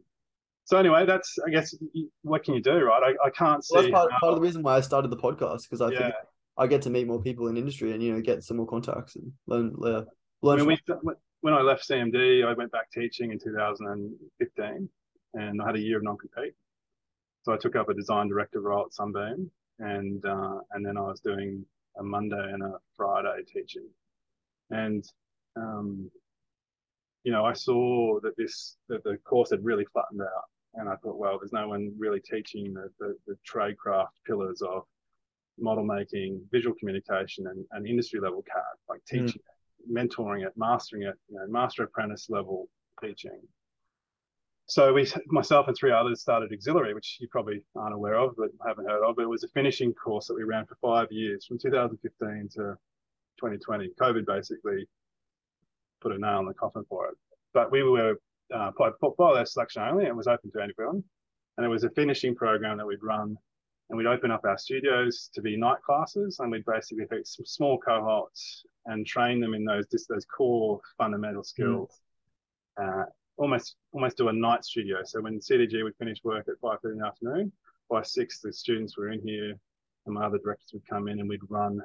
so anyway, that's I guess what can you do, right? I, I can't see. Well, that's part, part of the reason why I started the podcast because I yeah. think I get to meet more people in industry and you know get some more contacts and learn learn. learn I mean, we, when I left CMD, I went back teaching in 2015, and I had a year of non-compete. So I took up a design director role at Sunbeam, and uh, and then I was doing a Monday and a Friday teaching, and um, you know I saw that this that the course had really flattened out, and I thought, well, there's no one really teaching the, the, the trade craft pillars of model making, visual communication, and, and industry level CAD, like hmm. teaching mm. it, mentoring it, mastering it, you know, master apprentice level teaching. So we, myself and three others, started Auxiliary, which you probably aren't aware of, but haven't heard of. But it was a finishing course that we ran for five years, from 2015 to 2020. COVID basically put a nail in the coffin for it. But we were uh, portfolio selection only. It was open to anyone, and it was a finishing program that we'd run and we'd open up our studios to be night classes, and we'd basically pick some small cohorts and train them in those just those core fundamental skills. Mm. Uh, almost almost do a night studio. So when CDG would finish work at five thirty in the afternoon, by six the students were in here, and my other directors would come in and we'd run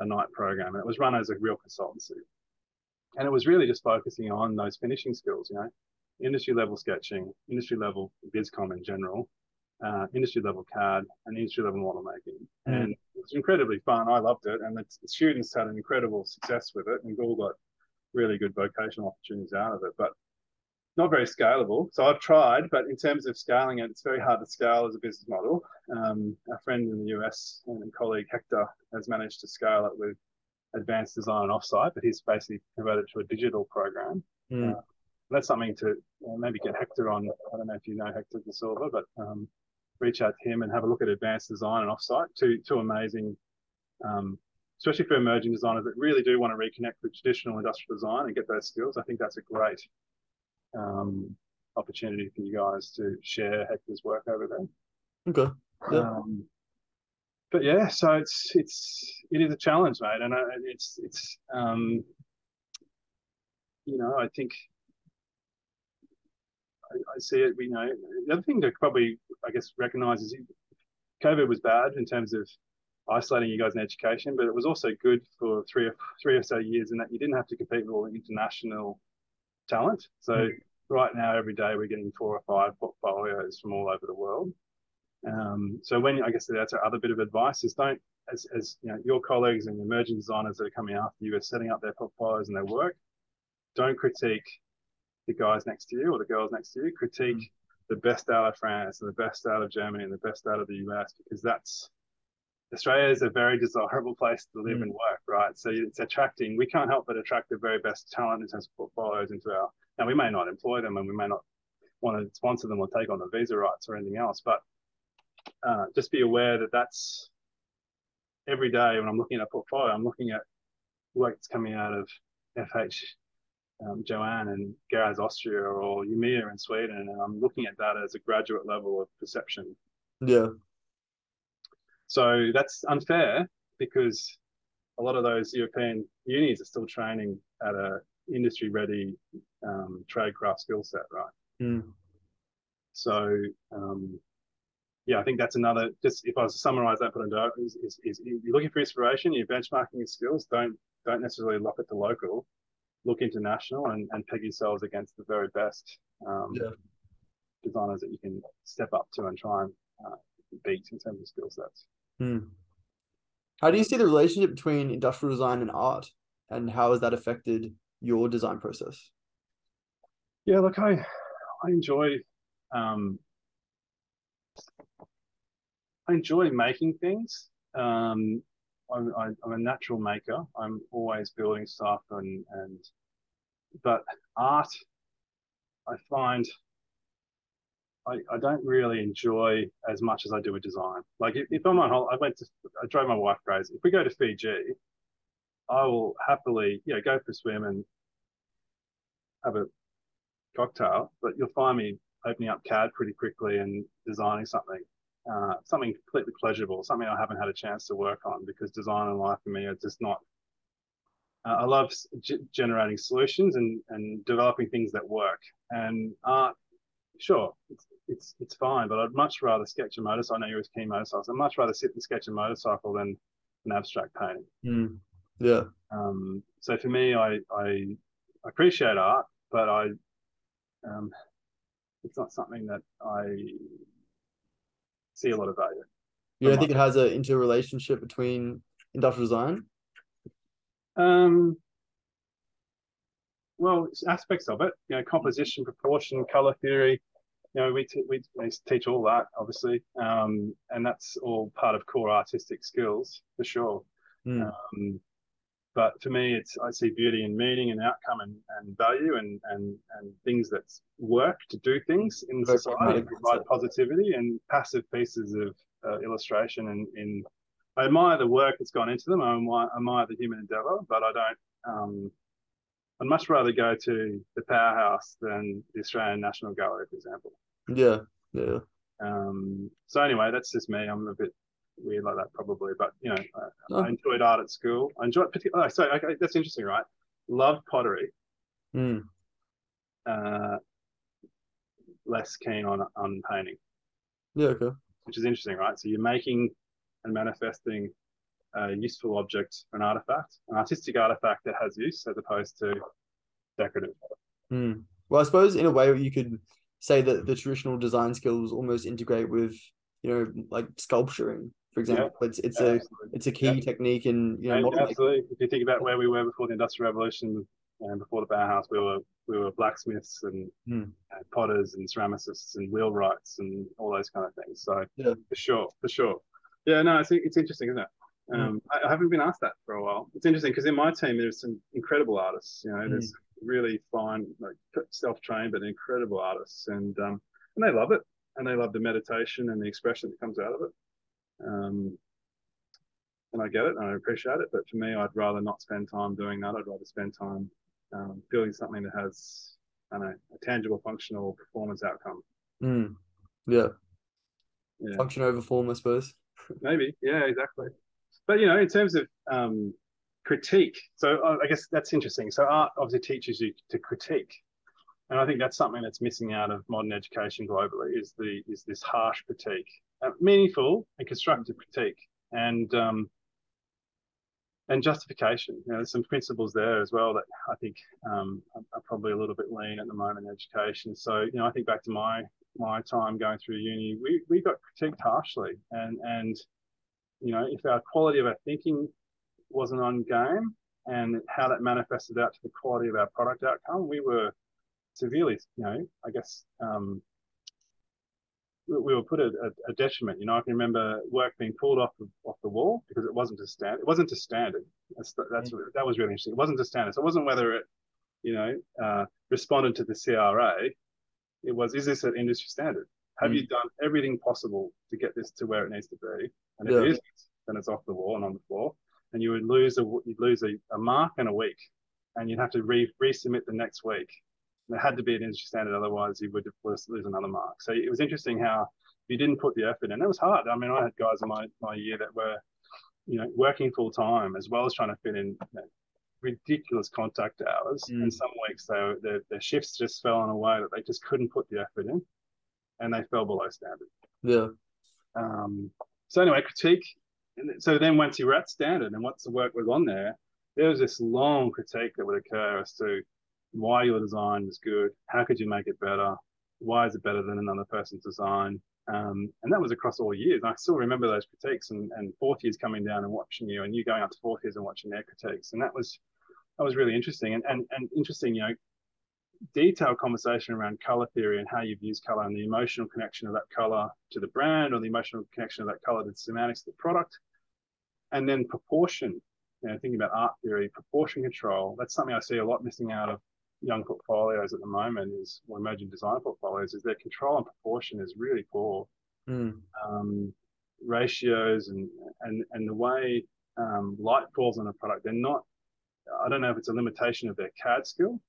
a night program, and it was run as a real consultancy. And it was really just focusing on those finishing skills, you know, industry level sketching, industry level VizCom in general, uh, industry level CAD, and industry level model making. Mm. And it was incredibly fun. I loved it, and the, the students had an incredible success with it, and all got really good vocational opportunities out of it. But not very scalable. So I've tried, but in terms of scaling it, it's very hard to scale as a business model. Um, our friend in the US and colleague Hector has managed to scale it with advanced design and offsite, but he's basically converted to a digital program. Mm. Uh, that's something to uh, maybe get Hector on. I don't know if you know Hector De Silva, but um, reach out to him and have a look at advanced design and offsite. Two two amazing, um, especially for emerging designers that really do want to reconnect with traditional industrial design and get those skills. I think that's a great um, opportunity for you guys to share Hector's work over there. Okay. Yeah. Um, but yeah, so it's it's it is a challenge, mate, and it's it's um, you know I think I, see it. You know, the other thing to probably I guess recognize is COVID was bad in terms of isolating you guys in education, but it was also good for three or three or so years in that you didn't have to compete with all the international talent. So mm. right now, every day we're getting four or five portfolios from all over the world. Um, so when I guess that's our other bit of advice is don't as, as you know your colleagues and emerging designers that are coming after you are setting up their portfolios and their work, don't critique the guys next to you or the girls next to you. Critique mm. the best out of France and the best out of Germany and the best out of the US because that's Australia is a very desirable place to live mm. and work, right? So it's attracting, we can't help but attract the very best talent in terms of portfolios into our, now we may not employ them and we may not want to sponsor them or take on the visa rights or anything else, but uh, just be aware that that's every day when I'm looking at a portfolio, I'm looking at work that's coming out of FH um, Joanne and Garaz Austria or Umea in Sweden, and I'm looking at that as a graduate level of perception. Yeah. So that's unfair because a lot of those European unis are still training at a industry ready um, trade craft skill set, right? Mm. So um, yeah, I think that's another. Just if I was to summarize that, put into is, is, is you're looking for inspiration, you're benchmarking your skills. Don't don't necessarily lock it to local. Look international and, and peg yourselves against the very best um, yeah. designers that you can step up to and try and uh, beat in terms of skill sets. Hmm. How do you see the relationship between industrial design and art, and how has that affected your design process? Yeah, look, I I enjoy um, I enjoy making things. Um, I'm, I'm a natural maker. I'm always building stuff, and and but art, I find I, I don't really enjoy as much as I do with design. Like if, if I'm on holiday, I went to, I drove my wife crazy. If we go to Fiji, I will happily, you know, go for a swim and have a cocktail, but you'll find me opening up CAD pretty quickly and designing something, uh, something completely pleasurable, something I haven't had a chance to work on because design and life for me are just not. Uh, I love g- generating solutions and, and developing things that work. And art sure, it's, it's it's fine, but I'd much rather sketch a motorcycle. I know you're a keen motorcycles. I'd much rather sit and sketch a motorcycle than an abstract painting. Mm. Yeah. Um, so for me, I, I appreciate art, but I um, it's not something that I see a lot of value. You don't think it has an interrelationship between industrial design? Um, well, aspects of it, you know, composition, proportion, color theory. You know, we, t- we, teach all that, obviously, um, and that's all part of core artistic skills for sure. Mm. Um, but for me, it's I see beauty in meaning and outcome and, and value and, and and things that work to do things in Very society, provide positivity and passive pieces of uh, illustration and in. I admire the work that's gone into them. I admire, admire the human endeavor, but I don't um, I'd much rather go to the powerhouse than the Australian National Gallery, for example. Yeah, yeah. Um, so anyway, that's just me. I'm a bit weird like that probably. But you know, I, Oh. I enjoyed art at school. I enjoyed particular. Oh, so okay, that's interesting, right? Loved pottery. Mm. Uh, less keen on on painting, Yeah. Okay. which is interesting, right? So you're making and manifesting a useful object, an artifact, an artistic artifact that has use, as opposed to decorative. Mm. Well, I suppose in a way you could say that the traditional design skills almost integrate with, you know, like sculpturing, for example. It's it's a Absolutely. it's a key Yeah. technique in you know And model making. absolutely. If you think about where we were before the Industrial Revolution and before the Bauhaus, we were we were blacksmiths and, Hmm. potters and ceramicists and wheelwrights and all those kind of things. So Yeah. for sure, for sure. Yeah, no, it's it's interesting, isn't it? Hmm. Um, I, I haven't been asked that for a while. It's interesting because in my team there's some incredible artists. You know, there's Hmm. really fine, like self-trained but incredible artists, and um, and they love it, and they love the meditation and the expression that comes out of it. Um, and I get it and I appreciate it. But for me, I'd rather not spend time doing that. I'd rather spend time um, building something that has, I don't know, a tangible, functional performance outcome. Mm. Yeah. Yeah, Function over form, I suppose. *laughs* maybe. Yeah, exactly. But you know, in terms of um, critique, so uh, I guess that's interesting. So art obviously teaches you to critique, and I think that's something that's missing out of modern education globally is the is this harsh critique, meaningful and constructive critique, and um, and justification. You know, there's some principles there as well that I think um, are, probably a little bit lean at the moment in education. So you know, I think back to my my time going through uni, we we got critiqued harshly, and and you know, if our quality of our thinking wasn't on game and how that manifested out to the quality of our product outcome, we were severely, you know, I guess um, we, we were put at a, a, detriment. You know, I can remember work being pulled off the, off the wall because it wasn't to stand. It wasn't to standard. That's that's mm. that was really interesting. It wasn't to standard. So it wasn't whether it, you know, uh, responded to the CRA. It was is this an industry standard? Have mm. you done everything possible to get this to where it needs to be? And if yeah. it isn't, then it's off the wall and on the floor. And you would lose a you'd lose a, a mark in a week, and you'd have to re resubmit the next week. And it had to be an industry standard, otherwise you would lose, lose another mark. So it was interesting how you didn't put the effort in, it was hard. I mean, I had guys in my my year that were, you know, working full time as well as trying to fit in. You know, ridiculous contact hours mm. and some weeks they were, their, their shifts just fell in a way that they just couldn't put the effort in and they fell below standard yeah um, so anyway critique so then once you were at standard and once the work was on there, there was this long critique that would occur as to why your design was good, how could you make it better, why is it better than another person's design, um, and that was across all years. And I still remember those critiques and, and fourth years coming down and watching you, and you going up to fourth years and watching their critiques, and that was that was really interesting and and, and interesting, you know. Detailed conversation around color theory and how you've used color and the emotional connection of that color to the brand or the emotional connection of that color to the semantics of the product. And then proportion, you know, thinking about art theory, proportion control. That's something I see a lot missing out of young portfolios at the moment is or emerging design portfolios is their control and proportion is really poor. Mm. Um, ratios and and and the way um, light falls on a product, they're not. I don't know if it's a limitation of their CAD skill,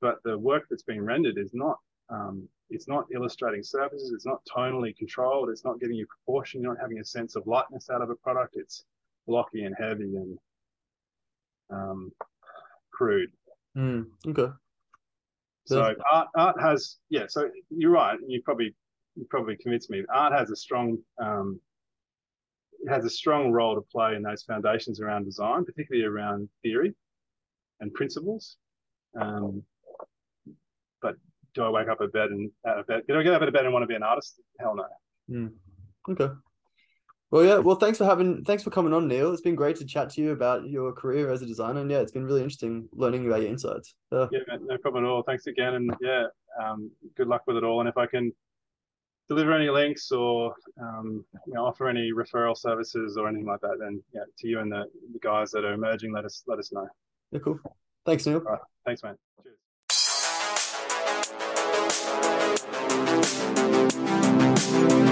but the work that's being rendered is not um, it's not illustrating surfaces it's not tonally controlled it's not giving you proportion you're not having a sense of lightness out of a product it's blocky and heavy and um, crude mm, okay so art art has yeah so you're right you probably you probably convinced me art has a strong um, it has a strong role to play in those foundations around design particularly around theory and principles um, but do I wake up a bed and out of bed? Do I get out of bed and want to be an artist? Hell no. Mm. Okay. Well, yeah. Well, thanks for having, thanks for coming on, Neil. It's been great to chat to you about your career as a designer, and yeah, it's been really interesting learning about your insights. Uh, yeah, man, no problem at all. Thanks again, and yeah, um, good luck with it all. And if I can deliver any links or um, you know, offer any referral services or anything like that, then yeah, to you and the, the guys that are emerging, let us let us know. Yeah, cool. Thanks, Neil. Right. Thanks, man. Cheers.